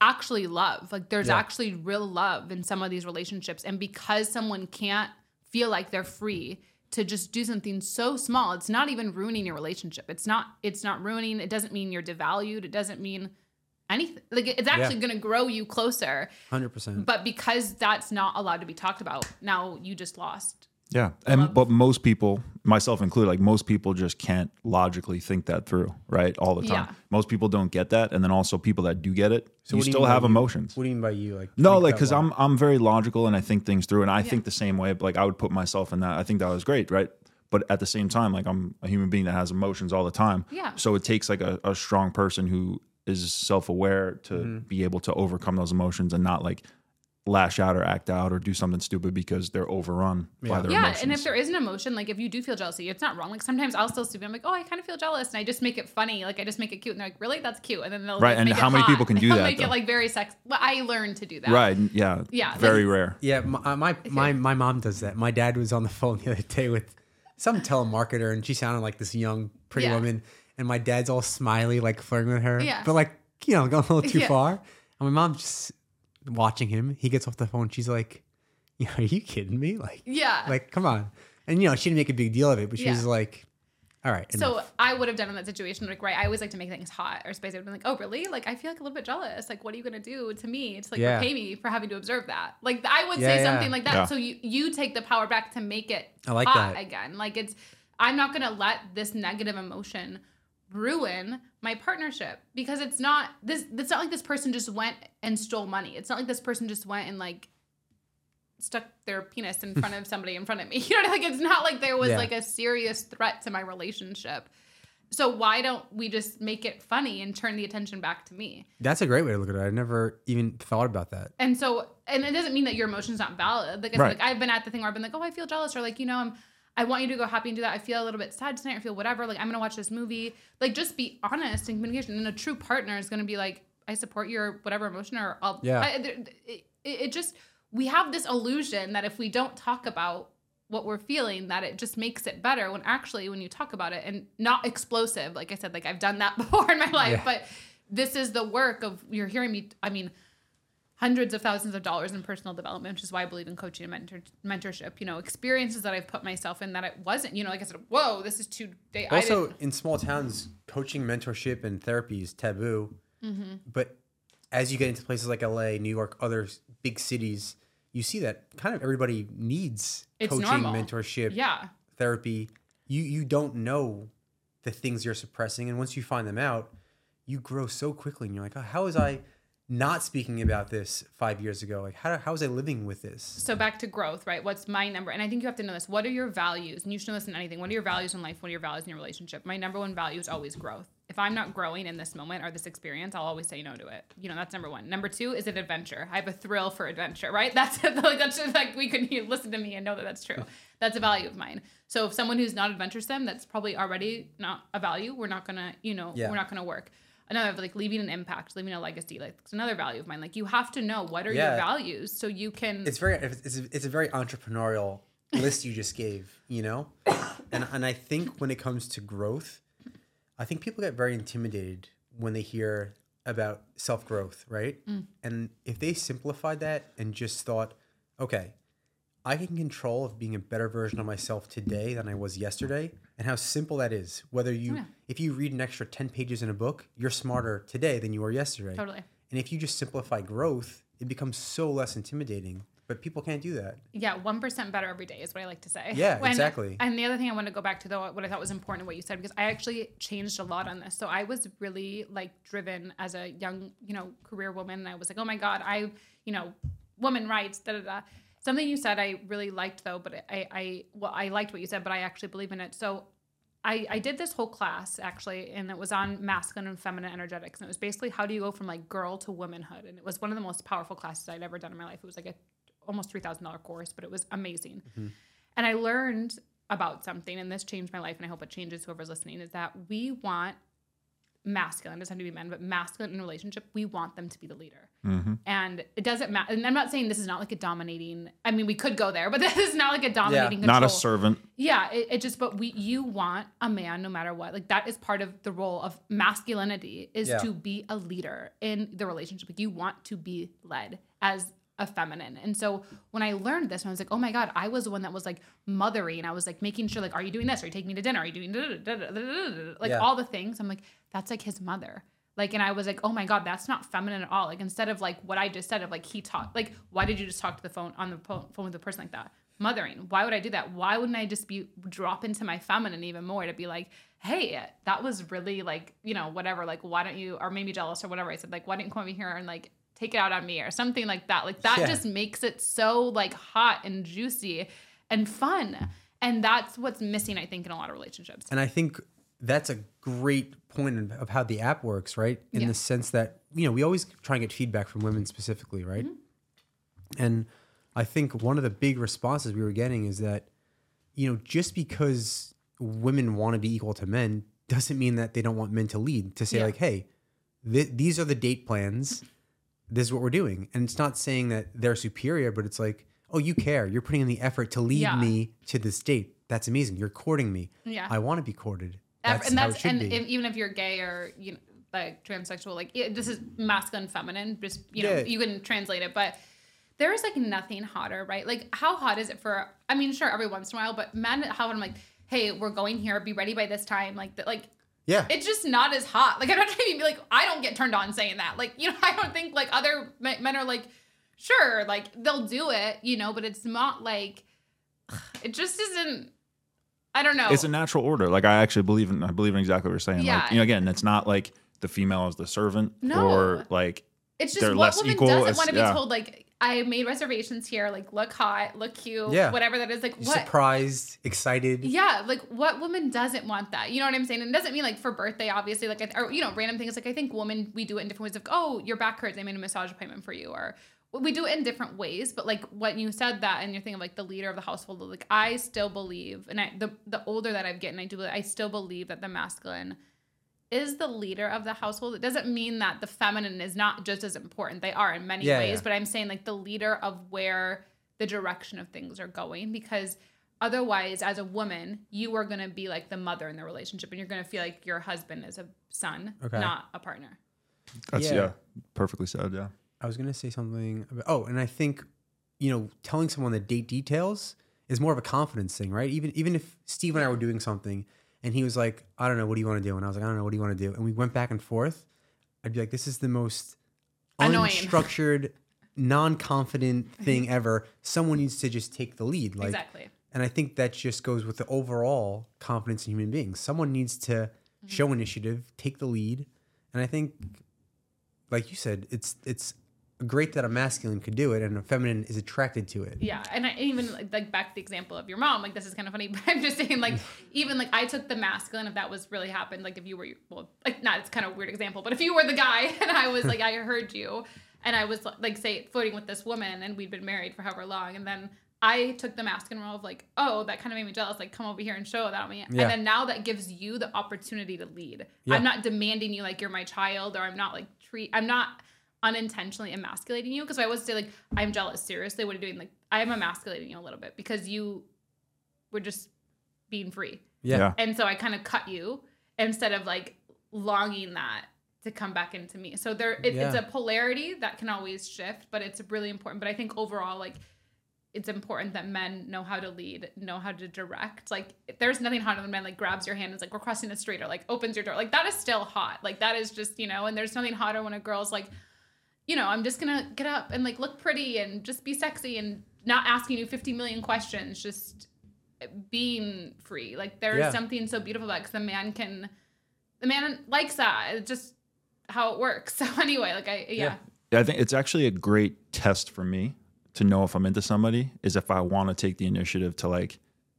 actually love. Like there's Yeah. actually real love in some of these relationships, and because someone can't feel like they're free to just do something so small, it's not even ruining your relationship. It's not. It's not ruining. It doesn't mean you're devalued. It doesn't mean anything. Like it's actually going to grow you closer. Hundred percent. But because that's not allowed to be talked about, now you just lost. Yeah, and but most people, myself included, like most people just can't logically think that through, right? All the time. Yeah. Most people don't get that, and then also people that do get it, you you still mean by have you? emotions. What do you mean by you? Like No, like because? I'm I'm very logical and I think things through, and I think the same way. But like I would put myself in that. I think that was great, right? But at the same time, like I'm a human being that has emotions all the time. Yeah. So it takes like a, a strong person who is self aware to Mm-hmm. be able to overcome those emotions and not like lash out or act out or do something stupid because they're overrun by Yeah. their yeah, emotions. and if there is an emotion, like if you do feel jealousy, it's not wrong. Like sometimes I'll still see, I'm like, oh, I kind of feel jealous, and I just make it funny. Like I just make it cute, and they're like, really, that's cute, and then they'll Right, like, and make it how many hot. people can do They'll that, Make though? it like very sex. Well, I learned to do that. right? Yeah. Yeah, Very like- rare. Yeah, my uh, my, my my mom does that. My dad was on the phone the other day with some telemarketer, and she sounded like this young, pretty Yeah. woman. And my dad's all smiley, like flirting with her, Yeah. but like you know, going a little too Yeah. far. And my mom's just watching him. He gets off the phone. She's like, "Yeah, are you kidding me? Like, Yeah. like, come on." And you know, she didn't make a big deal of it, but she Yeah. was like, "All right." So. I would have done in that situation, like, right, I always like to make things hot or spicy. I'd be like, oh, really? Like, I feel like a little bit jealous. Like, what are you going to do to me to like Yeah. repay me for having to observe that? Like, I would Yeah, say yeah. something like that. Yeah. So you, you take the power back to make it I like hot that. again. Like, it's, I'm not going to let this negative emotion ruin my partnership because it's not this it's not like this person just went and stole money it's not like this person just went and like stuck their penis in front of somebody in front of me you know like it's not like there was Yeah. like a serious threat to my relationship so why don't we just make it funny and turn the attention back to me that's a great way to look at it. I never even thought about that. and so, and it doesn't mean that your emotion's not valid. Like, Right. like I've been at the thing where I've been like, oh, I feel jealous, or like, you know, I'm, I want you to go happy and do that. I feel a little bit sad tonight, or feel whatever. Like, I'm gonna watch this movie. Like, just be honest in communication. And a true partner is gonna be like, I support your whatever emotion, or I'll. Yeah. I, it, it, it just we have this illusion that if we don't talk about what we're feeling that it just makes it better when actually when you talk about it and not explosive like i said like i've done that before in my life Yeah. but this is the work of you're hearing me i mean hundreds of thousands of dollars in personal development, which is why I believe in coaching and mentor, mentorship. You know, experiences that I've put myself in that it wasn't. You know, like I said, whoa, this is too. They, Also, in small towns, coaching, mentorship, and therapy is taboo. Mm-hmm. But as you get into places like LA, New York, other big cities, you see that kind of everybody needs It's coaching, normal. mentorship, yeah, therapy. You you don't know the things you're suppressing, and once you find them out, you grow so quickly, and you're like, oh, how was I not speaking about this five years ago? Like, how how was I living with this? So back to growth, right? What's my number? And I think you have to know this. What are your values? And you should know this in anything. What are your values in life? What are your values in your relationship? My number one value is always growth. If I'm not growing in this moment or this experience, I'll always say no to it. You know, that's number one. Number two is an adventure. I have a thrill for adventure, right? That's like that's just like we can you listen to me and know that that's true. That's a value of mine. So if someone who's not adventuresome, that's probably already not a value. We're not gonna, you know, Yeah. we're not gonna work. Another like leaving an impact, leaving a legacy. Like it's another value of mine. Like you have to know what are Yeah. your values so you can. it's very it's a, it's a very entrepreneurial list you just gave you know and and i think when it comes to growth i think people get very intimidated when they hear about self-growth right mm. and if they simplified that and just thought okay i can control of being a better version of myself today than i was yesterday and how simple that is whether you oh, Yeah. if you read an extra 10 pages in a book you're smarter today than you were yesterday Totally. and if you just simplify growth, it becomes so less intimidating. But people can't do that. Yeah, one percent better every day is what I like to say. Yeah, exactly. And the other thing I want to go back to though, what I thought was important, in what you said, because I actually changed a lot on this. So I was really like driven as a young, you know, career woman, and I was like, oh my god, I, you know, woman rights, da da da. Something you said I really liked though, but I, I, well, I liked what you said, but I actually believe in it. So I, I did this whole class actually, and it was on masculine and feminine energetics. And it was basically how do you go from like girl to womanhood. And it was one of the most powerful classes I'd ever done in my life. It was like a almost $3,000 course, but it was amazing. Mm-hmm. And I learned about something, and this changed my life, and I hope it changes whoever's listening, is that we want masculine, doesn't have to be men, but masculine in a relationship, we want them to be the leader. And it doesn't matter. And I'm not saying this is not like a dominating, I mean, we could go there, but this is not like a dominating Yeah, Not a servant. Yeah, it, it just but we you want a man no matter what. Like that is part of the role of masculinity is Yeah. to be a leader in the relationship. Like you want to be led as a feminine. And so when I learned this, I was like, oh my God, I was the one that was like mothering. I was like making sure, like, are you doing this? Are you taking me to dinner? Are you doing da- da- da- da- da- da- da- da?" like Yeah. all the things? I'm like, that's like his mother. Like, and I was like, oh my God, that's not feminine at all. Like, instead of like what I just said of like he talked, like, why did you just talk to the phone on the po- phone with a person like that? Mothering. Why would I do that? Why wouldn't I just be drop into my feminine even more to be like, hey, that was really like, you know, whatever. Like, why don't you, or maybe jealous or whatever. I said, like, why didn't you come over here and like take it out on me or something like that? Like, that Yeah. just makes it so like hot and juicy and fun. And that's what's missing, I think, in a lot of relationships. And I think that's a great point of- how the app works, right? In Yeah. the sense that, you know, we always try and get feedback from women specifically, right? Mm-hmm. And I think one of the big responses we were getting is that, you know, just because women want to be equal to men doesn't mean that they don't want men to lead, to say, Yeah. like, hey, th- these are the date plans. This is what we're doing. And it's not saying that they're superior, but it's like, oh, you care. You're putting in the effort to lead Yeah. me to this date. That's amazing. You're courting me. Yeah. I want to be courted. That's and that's and if, even if you're gay or you know like transsexual like it, this is masculine feminine just you know Yeah. you can translate it but there is like nothing hotter right? Like how hot is it for i mean sure every once in a while but men how i'm like hey we're going here. Be ready by this time. Like that like yeah. it's just not as hot. Like i'm not trying to be like i don't get turned on saying that. Like you know i don't think like other men are like sure like they'll do it you know but it's not like it just isn't i don't know It's a natural order. Like I actually believe in. I believe in exactly what you're saying. Yeah. Like you know, again, it's not like the female is the servant No. or like It's just they're what less woman equal, doesn't it's- want to be yeah. told like I made reservations here, like look hot, look cute, Yeah. whatever that is. Like what? Surprised, excited. Yeah, like what woman doesn't want that? You know what I'm saying? And it doesn't mean like for birthday, obviously, like or you know, random things. Like I think women we do it in different ways. Like oh, your back hurts, I made a massage appointment for you, or we do it in different ways. But like when you said that, and you're thinking of like the leader of the household. Like I still believe, and I the the older that I've gotten, I do I still believe that the masculine is the leader of the household. It doesn't mean that the feminine is not just as important. They are in many Yeah, ways, yeah. but I'm saying like the leader of where the direction of things are going because otherwise as a woman, you are going to be like the mother in the relationship and you're going to feel like your husband is a son, Okay. not a partner. that's Yeah. yeah, perfectly said. Yeah. I was gonna say something. About, oh, and I think you know, telling someone the date details is more of a confidence thing, right? Even even if Steve and I were doing something, and he was like, "I don't know, what do you want to do?" and I was like, "I don't know, what do you want to do?" and we went back and forth, I'd be like, "This is the most Annoying. unstructured, non-confident thing ever." Someone needs to just take the lead, like. exactly. And I think that just goes with the overall confidence in human beings. Someone needs to mm-hmm. show initiative, take the lead, and I think, like you said, it's it's great that a masculine could do it and a feminine is attracted to it. Yeah, and I even like, like back to the example of your mom. Like this is kind of funny, but I'm just saying like even like I took the masculine if that was really happened. Like if you were well, like not it's kind of a weird example, but if you were the guy and I was like I heard you and I was like say flirting with this woman and we'd been married for however long and then I took the masculine role of like, oh, that kind of made me jealous. Like, come over here and show that on me. Yeah. And then now that gives you the opportunity to lead. Yeah. I'm not demanding you like you're my child, or I'm not like treat. I'm not unintentionally emasculating you because I was say like I'm jealous. Seriously, what are you doing? Like I am emasculating you a little bit because you were just being free, Yeah. Yeah. and so I kind of cut you instead of like longing that to come back into me. So there, it, it's a polarity that can always shift, but it's really important. But I think overall, like it's important that men know how to lead, know how to direct. Like there's nothing hotter than men like grabs your hand and is like we're crossing the street or like opens your door. Like that is still hot. Like that is just you know. And there's nothing hotter when a girl's like, you know, I'm just gonna get up and like look pretty and just be sexy and not asking you 50 million questions. Just being free. Like there's Yeah. something so beautiful about because the man can, the man likes that. It's just how it works. So anyway, like I yeah. I think it's actually a great test for me to know if I'm into somebody is if I want to take the initiative to like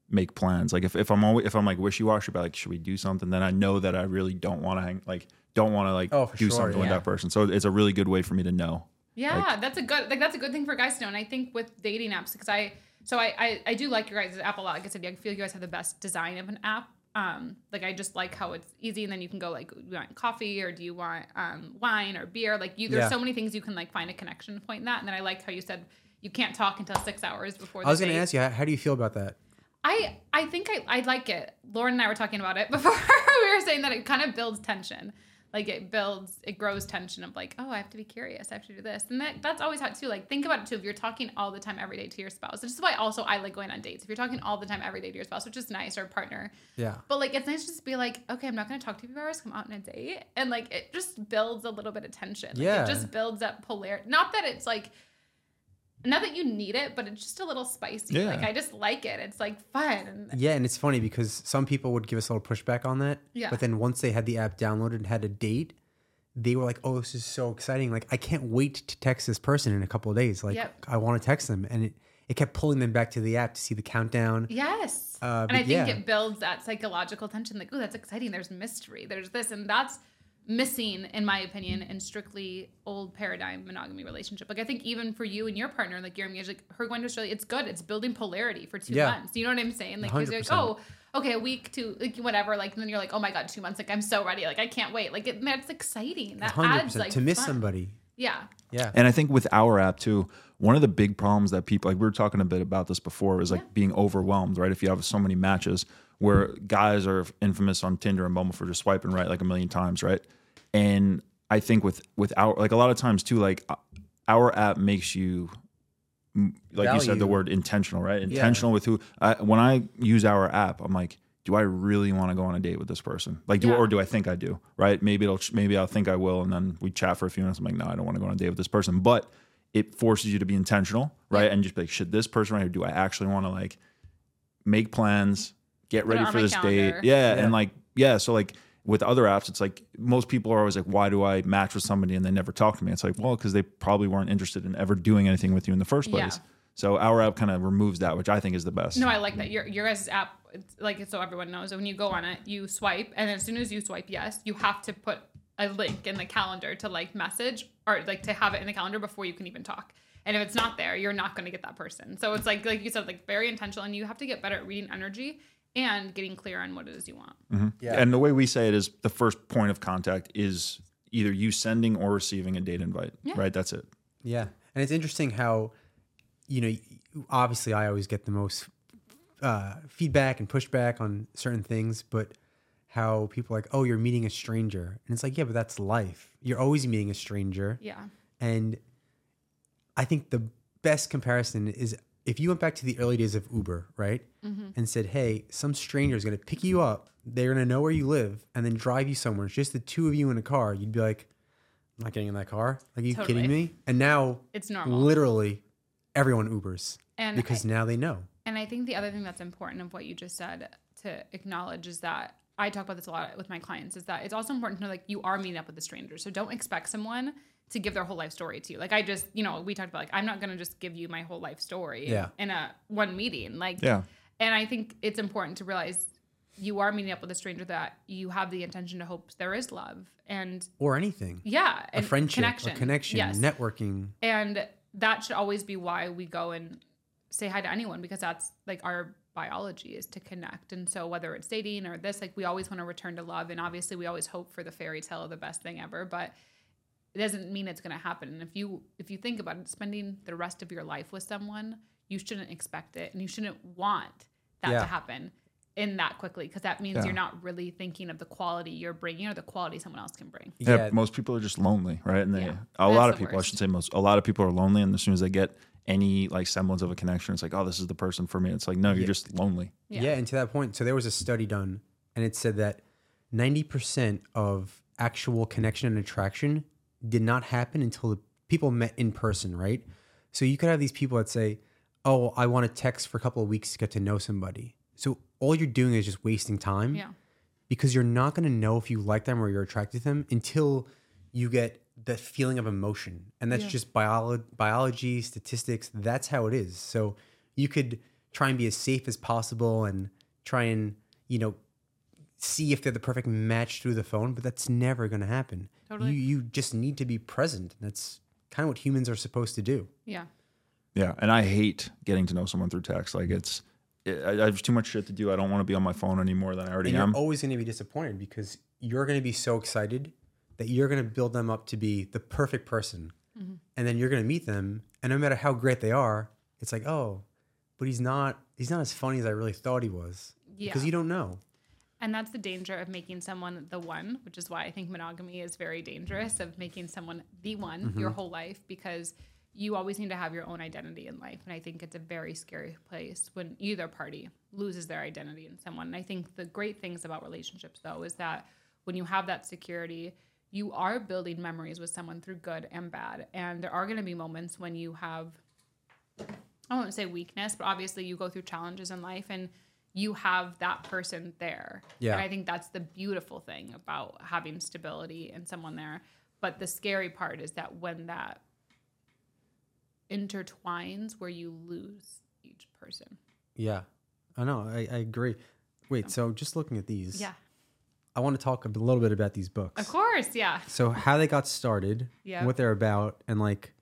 make plans. Like if, if I'm always, if I'm like wishy washy about like should we do something, then I know that I really don't want to hang like don't want to like Oh, do sure, something with that person. So it's a really good way for me to know. Yeah, that's a good like that's a good thing for guys to know. And I think with dating apps, because I so I, I I do like your guys' app a lot. Like I said, I feel you guys have the best design of an app. Um, like I just like how it's easy, and then you can go like, do you want coffee or do you want um wine or beer? Like you, there's Yeah. so many things you can like find a connection point in that. And then I like how you said you can't talk until six hours before. The I was going to ask you, how, how do you feel about that? I I think I I like it. Lauren and I were talking about it before. we were saying that it kind of builds tension. Like it builds, it grows tension of like, oh, I have to be curious. I have to do this, and that that's always hot too. Like think about it too. If you're talking all the time every day to your spouse, this is why also I like going on dates. If you're talking all the time every day to your spouse, which is nice, or partner, Yeah. but like it's nice to just be like, okay, I'm not gonna talk to you for hours. Come out on a date, and like it just builds a little bit of tension. Like, Yeah. it just builds up polarity. Not that it's like, not that you need it, but it's just a little spicy. Yeah. Like I just like it. It's like fun. Yeah, and it's funny because some people would give us a little pushback on that. Yeah. But then once they had the app downloaded and had a date, they were like, "Oh, this is so exciting! Like, I can't wait to text this person in a couple of days. Like, Yep. I want to text them." And it, it kept pulling them back to the app to see the countdown. Yes. Uh, and I think yeah. it builds that psychological tension. Like, oh, that's exciting. There's mystery. There's this. And that's missing, in my opinion, in strictly old paradigm monogamy relationship. Like, I think even for you and your partner, like you're engaged, like her going to Australia, it's good. It's building polarity for two Yeah. months. You know what I'm saying? Like, 'cause you're like, oh, okay, a week to like whatever. Like, and then you're like, oh my God, two months. Like, I'm so ready. Like, I can't wait. Like, it, that's exciting. That Hundred adds percent like to miss fun. somebody. Yeah. Yeah. And I think with our app too, one of the big problems that people like we were talking a bit about this before is like Yeah. being overwhelmed, right? If you have so many matches where guys are infamous on Tinder and Bumble for just swiping right like a million times, right? And I think with with our like a lot of times too, like uh, our app makes you m- like you said the word intentional, right? Intentional with who. I, when I use our app, I'm like, do I really want to go on a date with this person? Like, do Yeah. or do I think I do? Right? Maybe it'll maybe I'll think I will, and then we chat for a few minutes. I'm like, no, I don't want to go on a date with this person. But it forces you to be intentional, right? Yeah. And just be like, should this person right here? Do I actually want to like make plans, get Put ready for my this date? calendar. Yeah, Yeah. and like yeah, so like. With other apps, it's like most people are always like, "Why do I match with somebody and they never talk to me?" It's like, well, because they probably weren't interested in ever doing anything with you in the first Yeah. place. So our app kind of removes that, which I think is the best. No, I like that. Your your guys' app, it's like it's so everyone knows. When you go on it, you swipe, and as soon as you swipe yes, you have to put a link in the calendar to like message or like to have it in the calendar before you can even talk. And if it's not there, you're not going to get that person. So it's like like you said, like very intentional, and you have to get better at reading energy and getting clear on what it is you want. Yeah. And the way we say it is the first point of contact is either you sending or receiving a date invite. Yeah. Right? That's it. Yeah, and it's interesting how, you know, obviously I always get the most uh, feedback and pushback on certain things, but how people are like, oh, you're meeting a stranger, and it's like, yeah, but that's life. You're always meeting a stranger, Yeah. and I think the best comparison is if you went back to the early days of Uber, right? Mm-hmm. And said, hey, some stranger is going to pick you up. They're going to know where you live and then drive you somewhere. It's just the two of you in a car. You'd be like, I'm not getting in that car. Like, are you Totally. kidding me? And now, It's normal. literally, everyone Ubers And because now they know. And I think the other thing that's important of what you just said to acknowledge is that I talk about this a lot with my clients is that it's also important to know like you are meeting up with a stranger. So don't expect someone to give their whole life story to you. Like I just, you know, we talked about like I'm not going to just give you my whole life story Yeah. in a one meeting. Like Yeah. and I think it's important to realize you are meeting up with a stranger that you have the intention to hope there is love and Or anything. yeah, A friendship, connection, a connection, yes. networking. And that should always be why we go and say hi to anyone because that's like our biology is to connect. And so whether it's dating or this, like we always want to return to love. And obviously we always hope for the fairy tale of the best thing ever, but it doesn't mean it's gonna happen. And if you if you think about it, spending the rest of your life with someone, you shouldn't expect it and you shouldn't want that Yeah. to happen in that quickly because that means Yeah. you're not really thinking of the quality you're bringing or the quality someone else can bring. Yeah, most people are just lonely, right? And they, Yeah. a That's lot of the people, I should say most, a lot of people are lonely, and as soon as they get any like semblance of a connection, it's like, oh, this is the person for me. It's like, no, you're just lonely. Yeah. Yeah. and to that point, so there was a study done, and it said that 90% of actual connection and attraction did not happen until the people met in person, right? So you could have these people that say, Oh, I want to text for a couple of weeks to get to know somebody. So all you're doing is just wasting time Yeah. because you're not going to know if you like them or you're attracted to them until you get the feeling of emotion. And that's Yeah. just biolo- biology, statistics. That's how it is. So you could try and be as safe as possible and try and, you know, see if they're the perfect match through the phone, but that's never going to happen. Totally. You, you just need to be present. That's kind of what humans are supposed to do. Yeah. Yeah, and I hate getting to know someone through text. Like it's, it, I I have too much shit to do. I don't want to be on my phone anymore than I already And am. you're always going to be disappointed because you're going to be so excited that you're going to build them up to be the perfect person. Mm-hmm. And then you're going to meet them. And no matter how great they are, it's like, oh, but he's not, he's not as funny as I really thought he was. Yeah. Because you don't know. And that's the danger of making someone the one, which is why I think monogamy is very dangerous of making someone the one Mm-hmm. your whole life because you always need to have your own identity in life. And I think it's a very scary place when either party loses their identity in someone. And I think the great things about relationships, though, is that when you have that security, you are building memories with someone through good and bad. And there are going to be moments when you have I won't say weakness, but obviously you go through challenges in life and you have that person there. Yeah. And I think that's the beautiful thing about having stability and someone there. But the scary part is that when that intertwines where you lose each person. Yeah. I know. I, I agree. Wait, so just looking at these, Yeah. I want to talk a little bit about these books. Of course. Yeah. So how they got started, Yeah. what they're about, and like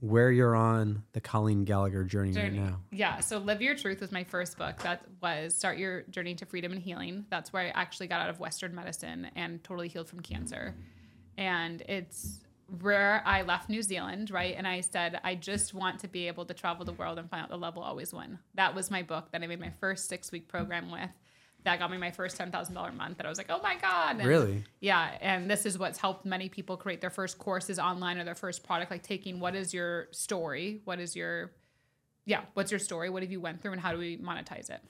where you're on the Colleen Gallagher journey, journey. right now. Yeah. So Live Your Truth was my first book. That was Start Your Journey to Freedom and Healing. That's where I actually got out of Western medicine and totally healed from cancer. And it's where I left New Zealand, right? And I said, I just want to be able to travel the world and find out the love will always win. That was my book that I made my first six week program with. That got me my first $10,000 month. That I was like, oh my God. And Really? yeah, and this is what's helped many people create their first courses online or their first product, like taking what is your story, what is your, yeah, what's your story, what have you went through, and how do we monetize it?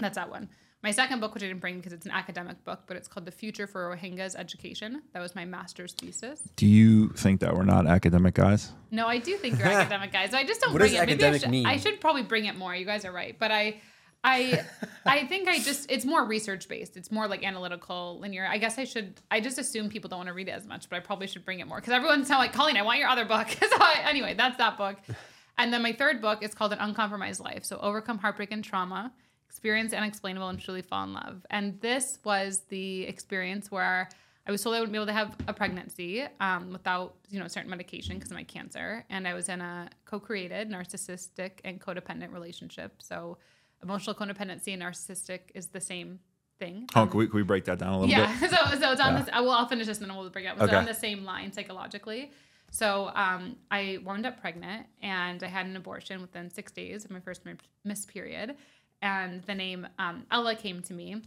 That's that one. My second book, which I didn't bring because it's an academic book, but it's called The Future for Rohingyas Education. That was my master's thesis. Do you think that we're not academic guys? No, I do think you're academic guys. I just don't What bring does it. Maybe I academic should, mean? I should probably bring it more. You guys are right, but I, I, I think I just it's more research based. It's more like analytical, linear. I guess I should. I just assume people don't want to read it as much, but I probably should bring it more because everyone's now like, Colleen, I want your other book. so I, anyway, that's that book. And then my third book is called An Uncompromised Life. So overcome heartbreak and trauma, experience unexplainable, and truly fall in love. And this was the experience where I was told I wouldn't be able to have a pregnancy um, without, you know, certain medication because of my cancer. And I was in a co-created narcissistic and codependent relationship. So emotional codependency and narcissistic is the same thing. Oh, can we, can we break that down a little Yeah, bit? Yeah. so so it's on Yeah. this. I will. I'll finish this and then we'll break it up. It's Okay. on the same line psychologically. So um, I wound up pregnant and I had an abortion within six days of my first missed period, and the name um, Ella came to me.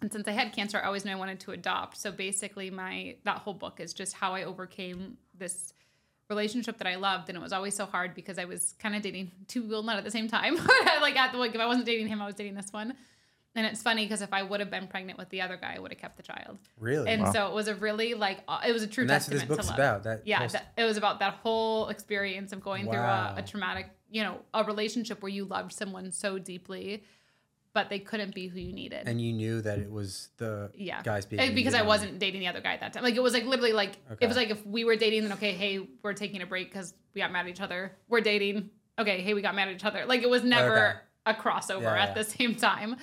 And since I had cancer, I always knew I wanted to adopt. So basically, my that whole book is just how I overcame this relationship that I loved, and it was always so hard because I was kind of dating two people not at the same time. like at the like if I wasn't dating him, I was dating this one. And it's funny because if I would have been pregnant with the other guy, I would have kept the child. Really? And so it was a really like it was a true And that's what testament this book's about, that yeah, that, it was about that whole experience of going Wow. through a, a traumatic, you know, a relationship where you loved someone so deeply, but they couldn't be who you needed. and you knew that it was the yeah, guys being Eh, because I wasn't dating the other guy at that time. Like it was like literally like Okay. it was like if we were dating, then okay, hey, we're taking a break because we got mad at each other. We're dating. Okay, hey, we got mad at each other. Like it was never a crossover Yeah, at yeah. the same time.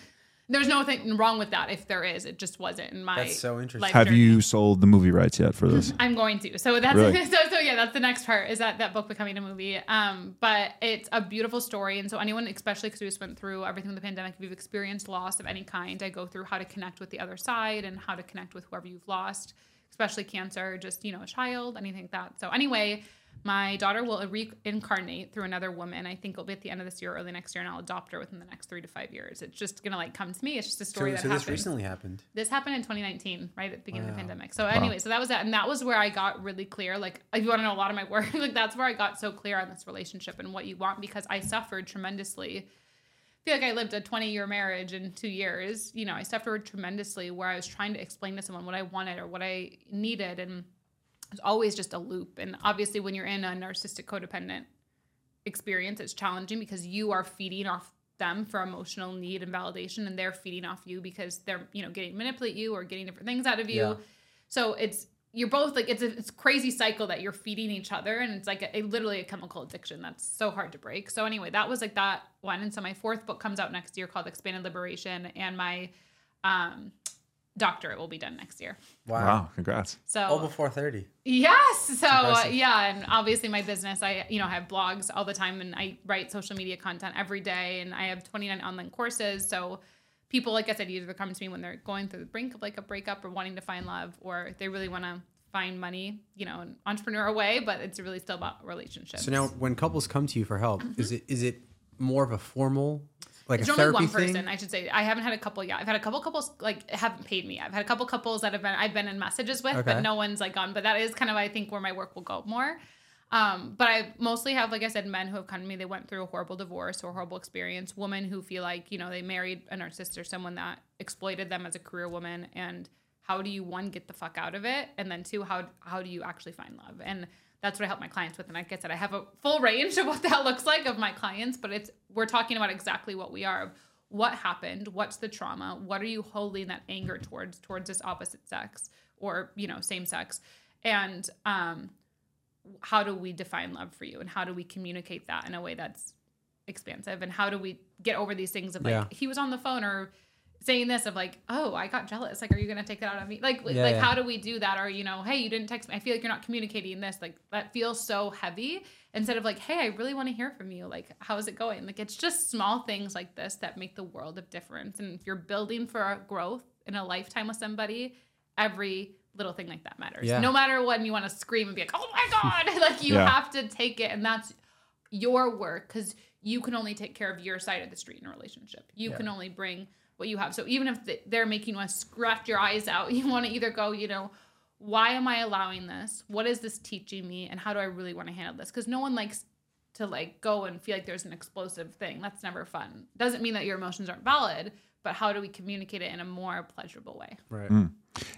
There's nothing wrong with that. If there is, it just wasn't in my. That's so interesting. life Have journey. you sold the movie rights yet for this? I'm going to. So that's Really? so so yeah, that's the next part is that that book becoming a movie. Um, but it's a beautiful story, and so anyone, especially because we just went through everything with the pandemic, if you've experienced loss of any kind, I go through how to connect with the other side and how to connect with whoever you've lost, especially cancer, just you know, a child, anything like that. So anyway. My daughter will reincarnate through another woman. I think it'll be at the end of this year, or early next year, and I'll adopt her within the next three to five years. It's just gonna like come to me. It's just a So, story that so this recently happened. This happened in 2019, right at the beginning of the pandemic. So anyway, so that was that, and that was where I got really clear. Like, if you want to know a lot of my work, like that's where I got so clear on this relationship and what you want because I suffered tremendously. I feel like I lived a 20 year marriage in two years. You know, I suffered tremendously where I was trying to explain to someone what I wanted or what I needed, and it was always just a loop. And obviously, when you're in a narcissistic codependent experience, it's challenging because you are feeding off them for emotional need and validation, and they're feeding off you because they're you know getting manipulate you or getting different things out of you. Yeah. So it's you're both like it's a it's crazy cycle that you're feeding each other, and it's like a, a- literally a chemical addiction that's so hard to break. So anyway, that was like that one, and so my fourth book comes out next year called Expanded Liberation, and my um doctorate will be done next year. Wow. Wow, congrats. So All before 30. Yes. So uh, yeah, and obviously my business, I you know I have blogs all the time, and I write social media content every day, and I have 29 online courses. So people, like I said, either come to me when they're going through the brink of like a breakup or wanting to find love, or they really want to find money, you know, an entrepreneurial way, but it's really still about relationships. So now, when couples come to you for help, is it is it more of a formal, like. It's a only one thing? person, I should say. I haven't had a couple yet. I've had a couple couples like haven't paid me. I've had a couple couples that have been I've been in messages with, Okay. but no one's like gone. But that is kind of I think where my work will go more. Um, but I mostly have, like I said, men who have come to me. They went through a horrible divorce or horrible experience. Women who feel like you know they married a narcissist or someone that exploited them as a career woman. And how do you one get the fuck out of it, and then two, how how do you actually find love? And that's what I help my clients with. And like I said, I have a full range of what that looks like of my clients, but it's we're talking about exactly what we are. What happened? What's the trauma? What are you holding that anger towards towards this opposite sex or you know same sex? And um, how do we define love for you? And how do we communicate that in a way that's expansive? And how do we get over these things of like Yeah. he was on the phone or saying this of like, oh, I got jealous. Like, are you gonna take that out on me? Like, Yeah, like yeah. how do we do that? Or you know, hey, you didn't text me. I feel like you're not communicating this. Like that feels so heavy. Instead of like, hey, I really want to hear from you. Like, how's it going? Like, it's just small things like this that make the world of difference. And if you're building for growth in a lifetime with somebody, every little thing like that matters. Yeah. No matter when you want to scream and be like, oh my god, like you Yeah. have to take it, and that's your work because you can only take care of your side of the street in a relationship. You Yeah. can only bring what you have. So even if they're making you want to scratch your eyes out, you want to either go, you know, why am I allowing this? What is this teaching me? And how do I really want to handle this? Because no one likes to like go and feel like there's an explosive thing. That's never fun. Doesn't mean that your emotions aren't valid, but how do we communicate it in a more pleasurable way? Right. Mm.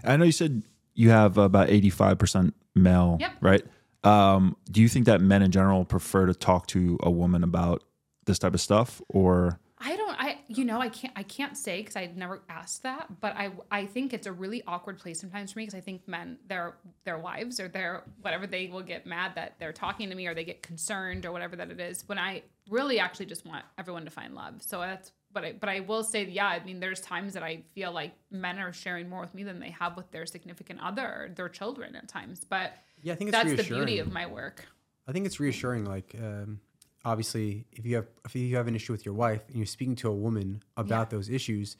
I know you said you have about 85% male, Yep. right? Um, do you think that men in general prefer to talk to a woman about this type of stuff or I don't. I you know I can't. I can't say because I never asked that. But I I think it's a really awkward place sometimes for me because I think men their their wives or their whatever they will get mad that they're talking to me or they get concerned or whatever that it is. When I really actually just want everyone to find love. So that's. But I, but I will say, yeah, I mean, there's times that I feel like men are sharing more with me than they have with their significant other or their children at times. But Yeah, I think it's that's the beauty of my work. I think it's reassuring. Like, um, obviously, if you have if you have an issue with your wife and you're speaking to a woman about those issues,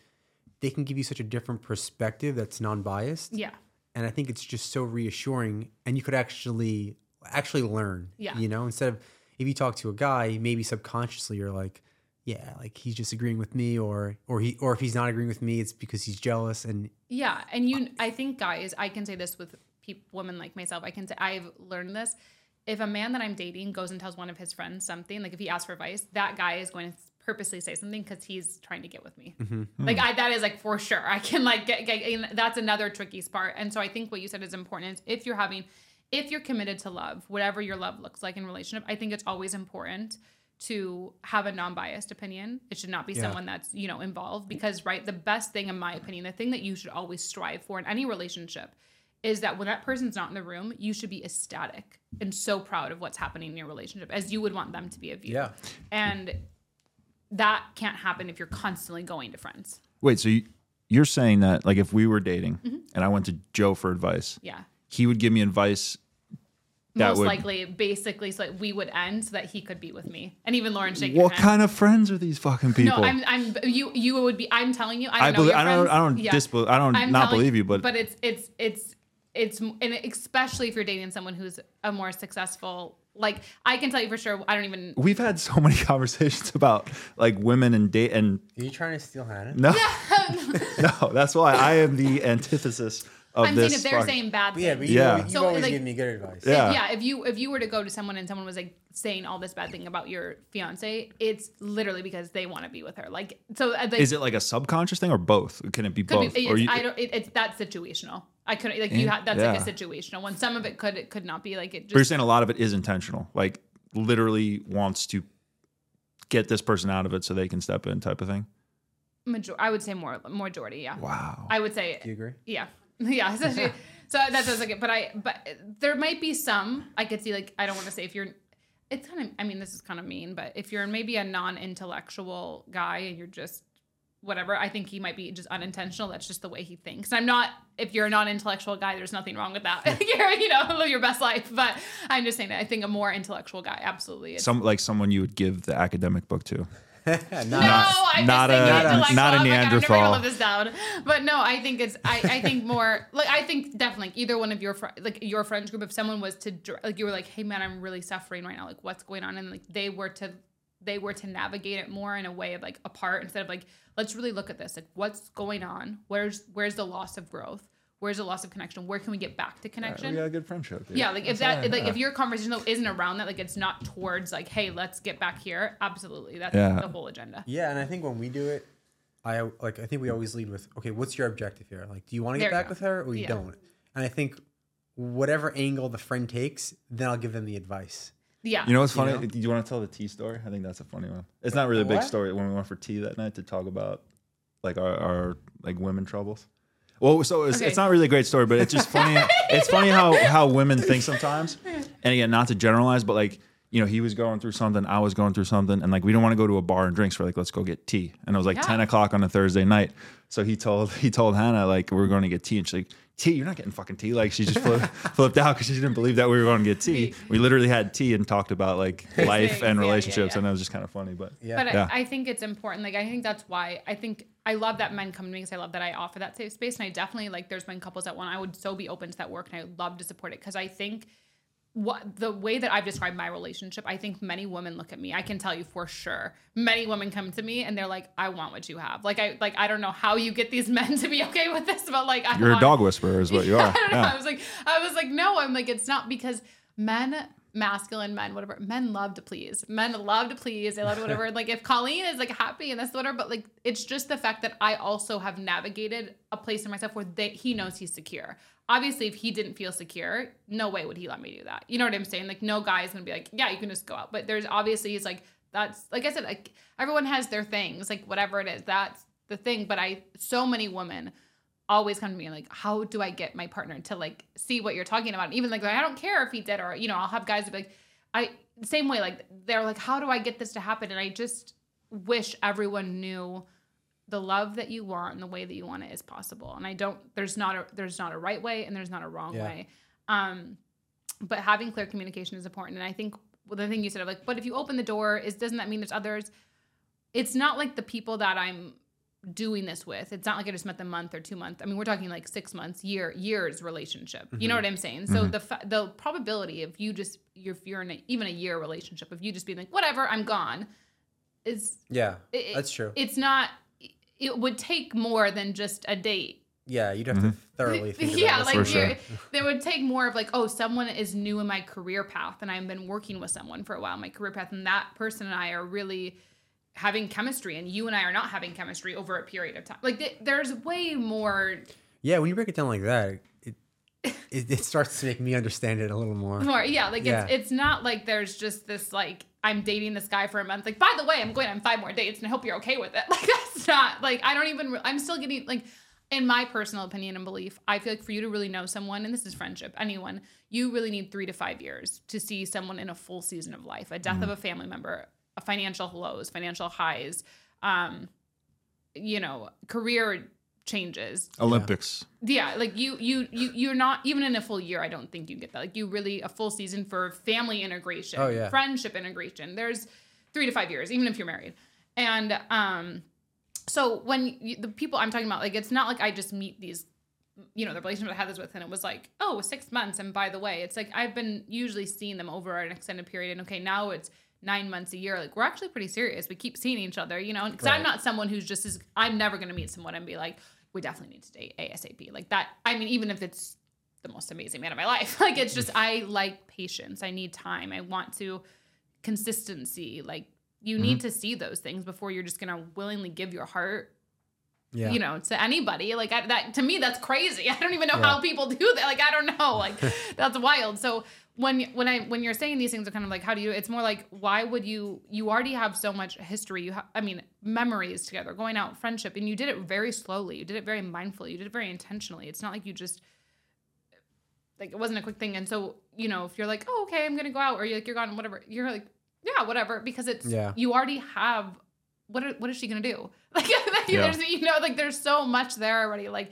they can give you such a different perspective that's non-biased. Yeah. And I think it's just so reassuring, and you could actually actually learn. Yeah. You know, instead of if you talk to a guy, maybe subconsciously you're like, yeah, like he's just agreeing with me, or or he or if he's not agreeing with me, it's because he's jealous. And Yeah, and you, I think guys, I can say this with women like myself. I can say I've learned this. If a man that I'm dating goes and tells one of his friends something, like if he asks for advice, that guy is going to purposely say something because he's trying to get with me. Mm-hmm. Hmm. Like I, that is like for sure. I can like get, get that's another tricky part. And so I think what you said is important. Is if you're having, if you're committed to love, whatever your love looks like in relationship, I think it's always important to have a non-biased opinion. It should not be Yeah. someone that's, you know, involved because right, the best thing in my opinion, the thing that you should always strive for in any relationship is that when that person's not in the room, you should be ecstatic and so proud of what's happening in your relationship as you would want them to be of you. Yeah. And that can't happen if you're constantly going to friends. Wait, so you, you're saying that like if we were dating Mm-hmm. and I went to Joe for advice, Yeah. he would give me advice that Most would. likely, basically, so that we would end so that he could be with me. And even Lauren shake What hand. kind of friends are these fucking people? No, I'm, I'm, you, you would be. I'm telling you, I don't I know. believe. your I don't. I don't Yeah. disbelieve. I don't I'm not telling- believe you, but, but it's it's it's it's and especially if you're dating someone who's a more successful. Like I can tell you for sure, I don't even. we've had so many conversations about like women and date and Are you trying to steal Hannah? no, no. That's why I am the antithesis of I'm this. saying if they're fuck- saying bad Yeah, things. but you Yeah. always, you So, always like- give me good advice. Yeah. yeah if you if you were to go to someone and someone was like saying all this bad thing about your fiance it's literally because they want to be with her like so uh, like, Is it like a subconscious thing or both? Can it be could both? be, or you, I don't it, it's that's situational I couldn't like you Yeah. have that's like a situational one some of it could it could not be like it Just, but you're saying a lot of it is intentional. Like literally wants to get this person out of it so they can step in, type of thing. major- I would say more majority yeah Wow. I would say Do you agree? Yeah, yeah. So, she- so that does like it, but I but there might be some I could see like I don't want to say if you're. It's kind of I mean this is kind of mean, but if you're maybe a non-intellectual guy and you're just whatever, I think he might be just unintentional. That's just the way he thinks. I'm not. If you're a non-intellectual guy, there's nothing wrong with that. you're you know live your best life. But I'm just saying that I think a more intellectual guy absolutely is. Some like someone you would give the academic book to. No, Not- I'm not just saying a- intellectual. not a I'm like, I'm never Neanderthal. gonna live this down. But no, I think it's. I, I think more. Like I think definitely either one of your fr- like your friends group. If someone was to like you were like, hey man, I'm really suffering right now. Like what's going on? And like they were to they were to navigate it more in a way of like apart instead of like let's really look at this. Like what's going on? Where's where's the loss of growth? Where's the loss of connection? Where can we get back to uh, connection? a good friendship. Yeah, like if that, like if your conversation though isn't around that, like it's not towards like, hey, let's get back here. Absolutely, that's Yeah. the whole agenda. Yeah, and I think when we do it, I like I think we always lead with, okay, what's your objective here? Like, do you want to get There back with her or you Yeah. don't? And I think whatever angle the friend takes, then I'll give them the advice. Yeah, You know what's funny? know? Do you want to tell the tea story? I think that's a funny one. It's not really a big What? story when we went for tea that night to talk about like our, our like women troubles. Well, so it's, Okay. it's not really a great story, but it's just funny. it's funny how how women think sometimes. And again, not to generalize, but like you know, he was going through something, I was going through something, and like we don't want to go to a bar and drinks. We're like, let's go get tea. And it was like Yeah. ten o'clock on a Thursday night. So he told he told Hannah like we're going to get tea, and she's like. Tea, you're not getting fucking tea. Like she just flipped, flipped out because she didn't believe that we were going to get tea. We literally had tea and talked about like life Things, and yeah, yeah, relationships, yeah. and it was just kind of funny. But Yeah. But Yeah. I, I think it's important. Like I think that's why I think I love that men come to me because I love that I offer that safe space, and I definitely like. There's been couples that want. I would so be open to that work, and I would love to support it because I think what the way that I've described my relationship, I think many women look at me. I can tell you for sure. Many women come to me and they're like, "I want what you have." Like I like I don't know how you get these men to be okay with this, but like I you're a dog whisperer, is what you are. I don't know. I was like, I was like, no. I'm like, it's not because men, masculine men, whatever. Men love to please. Men love to please. They love to whatever. like if Colleen is like happy and that's whatever, but like it's just the fact that I also have navigated a place in myself where they, he knows he's secure. Obviously, if he didn't feel secure, no way would he let me do that. You know what I'm saying? Like no guy is gonna be like, yeah, you can just go out. But there's obviously he's like that's like I said, like everyone has their things, like whatever it is, that's the thing. But I so many women always come to me like, how do I get my partner to like see what you're talking about? Even like I don't care if he did or you know, I'll have guys be like, I same way, like they're like, how do I get this to happen? And I just wish everyone knew the love that you want and the way that you want it is possible. And I don't there's not a there's not a right way and there's not a wrong Yeah. way. Um but having clear communication is important. And I think well, the thing you said of like, but if you open the door, is doesn't that mean there's others? It's not like the people that I'm doing this with. It's not like I just met them month or two months. I mean, we're talking like six months, year, years relationship. You know what I'm saying? So the fa- the probability of you just you're, if you're in a, even a year relationship of you just being like whatever, I'm gone, is Yeah, it- that's true. It's not. It would take more than just a date Yeah, you'd have to mm-hmm. thoroughly think yeah, about like this. For sure. they would take more of like, oh, someone is new in my career path, and I've been working with someone for a while in my career path, and that person and I are really having chemistry, and you and I are not having chemistry over a period of time. Like, th- there's way more Yeah, when you break it down like that, it, it starts to make me understand it a little more. more yeah like Yeah. it's it's not like there's just this like i'm dating this guy for a month like by the way i'm going on five more dates and i hope you're okay with it like that's not like i don't even i'm still getting like in my personal opinion and belief i feel like for you to really know someone and this is friendship anyone you really need three to five years to see someone in a full season of life a death of a family member a financial lows financial highs um you know career changes Olympics. yeah, like you, you, you, you're not even in a full year. I don't think you get that. Like you really a full season for family integration, Oh, yeah. friendship integration. There's three to five years, even if you're married. And um, so when you, the people I'm talking about, like it's not like I just meet these, you know, the relationship I had this with, and it was like, oh, six months. And by the way, it's like I've been usually seeing them over an extended period, and okay, now it's nine months a year. Like we're actually pretty serious. We keep seeing each other, you know, because I'm not someone who's just as I'm never gonna meet someone and be like, we definitely need to date ASAP. Like that. I mean, even if it's the most amazing man of my life, like it's just I like patience. I need time. I want to consistency. Like you need mm-hmm. to see those things before you're just gonna willingly give your heart Yeah. you know, to anybody. Like I, that to me, that's crazy. I don't even know Yeah. how people do that. Like I don't know. Like that's wild. So when when I when you're saying these things are kind of like how do you? It's more like why would you? You already have so much history. You have, I mean, memories together, going out, friendship, and you did it very slowly. You did it very mindfully. You did it very intentionally. It's not like you just like it wasn't a quick thing. And so you know, if you're like, oh okay, I'm gonna go out, or you're like you're gone, whatever. You're like, yeah, whatever, because it's Yeah. you already have what are, what is she gonna do? Like, Yeah. there's you know like there's so much there already. Like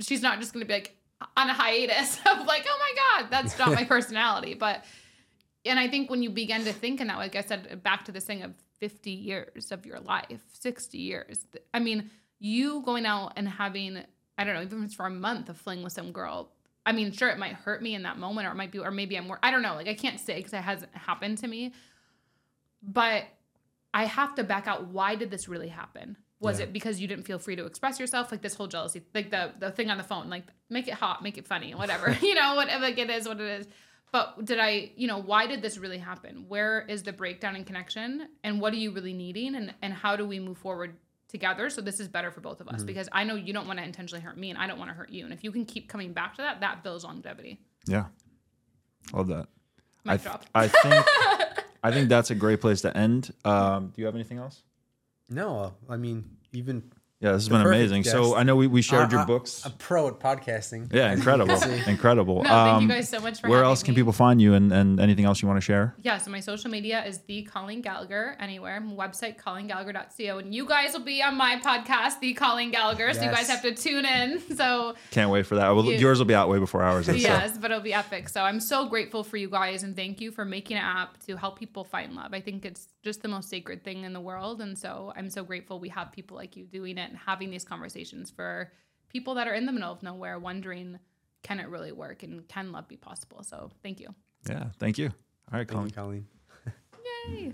she's not just gonna be like on a hiatus of like oh my god that's not my personality. But and I think when you begin to think in that, way, like I said, back to this thing of 50 years of your life, 60 years. I mean, you going out and having I don't know even if it's for a month of fling with some girl. I mean, sure, it might hurt me in that moment, or it might be, or maybe I'm more. I don't know. Like I can't say because it hasn't happened to me but I have to back out. Why did this really happen? Was Yeah. it because you didn't feel free to express yourself? Like this whole jealousy, like the the thing on the phone, like make it hot, make it funny, whatever. you know, whatever like it is, what it is. But did I, you know, why did this really happen? Where is the breakdown in connection? And what are you really needing? And and how do we move forward together so this is better for both of us? Mm-hmm. Because I know you don't want to intentionally hurt me and I don't want to hurt you. And if you can keep coming back to that, that builds longevity. Yeah. Love that. Mic I, drop. I think I think that's a great place to end. Um, do you have anything else? No, I mean even Yeah, this has The been perfect amazing. So. I know we, we shared I- your I- books. A pro at podcasting. yeah, incredible. incredible. No, thank Um, you guys so much for Where else can me. people find you and, and anything else you want to share? Yeah, so my social media is the Colleen Gallagher anywhere. Website colleengallagher.co. And you guys will be on my podcast, The Colleen Gallagher. So you guys have to tune in. So Can't wait for that. Well, You- yours will be out way before ours. is, so. yes, but it'll be epic. So I'm so grateful for you guys and thank you for making an app to help people find love. I think it's just the most sacred thing in the world. And so I'm so grateful we have people like you doing it and having these conversations for people that are in the middle of nowhere wondering, can it really work and can love be possible? So thank you. Yeah, thank you. All right, Colin. Thank you, Colleen. Yay.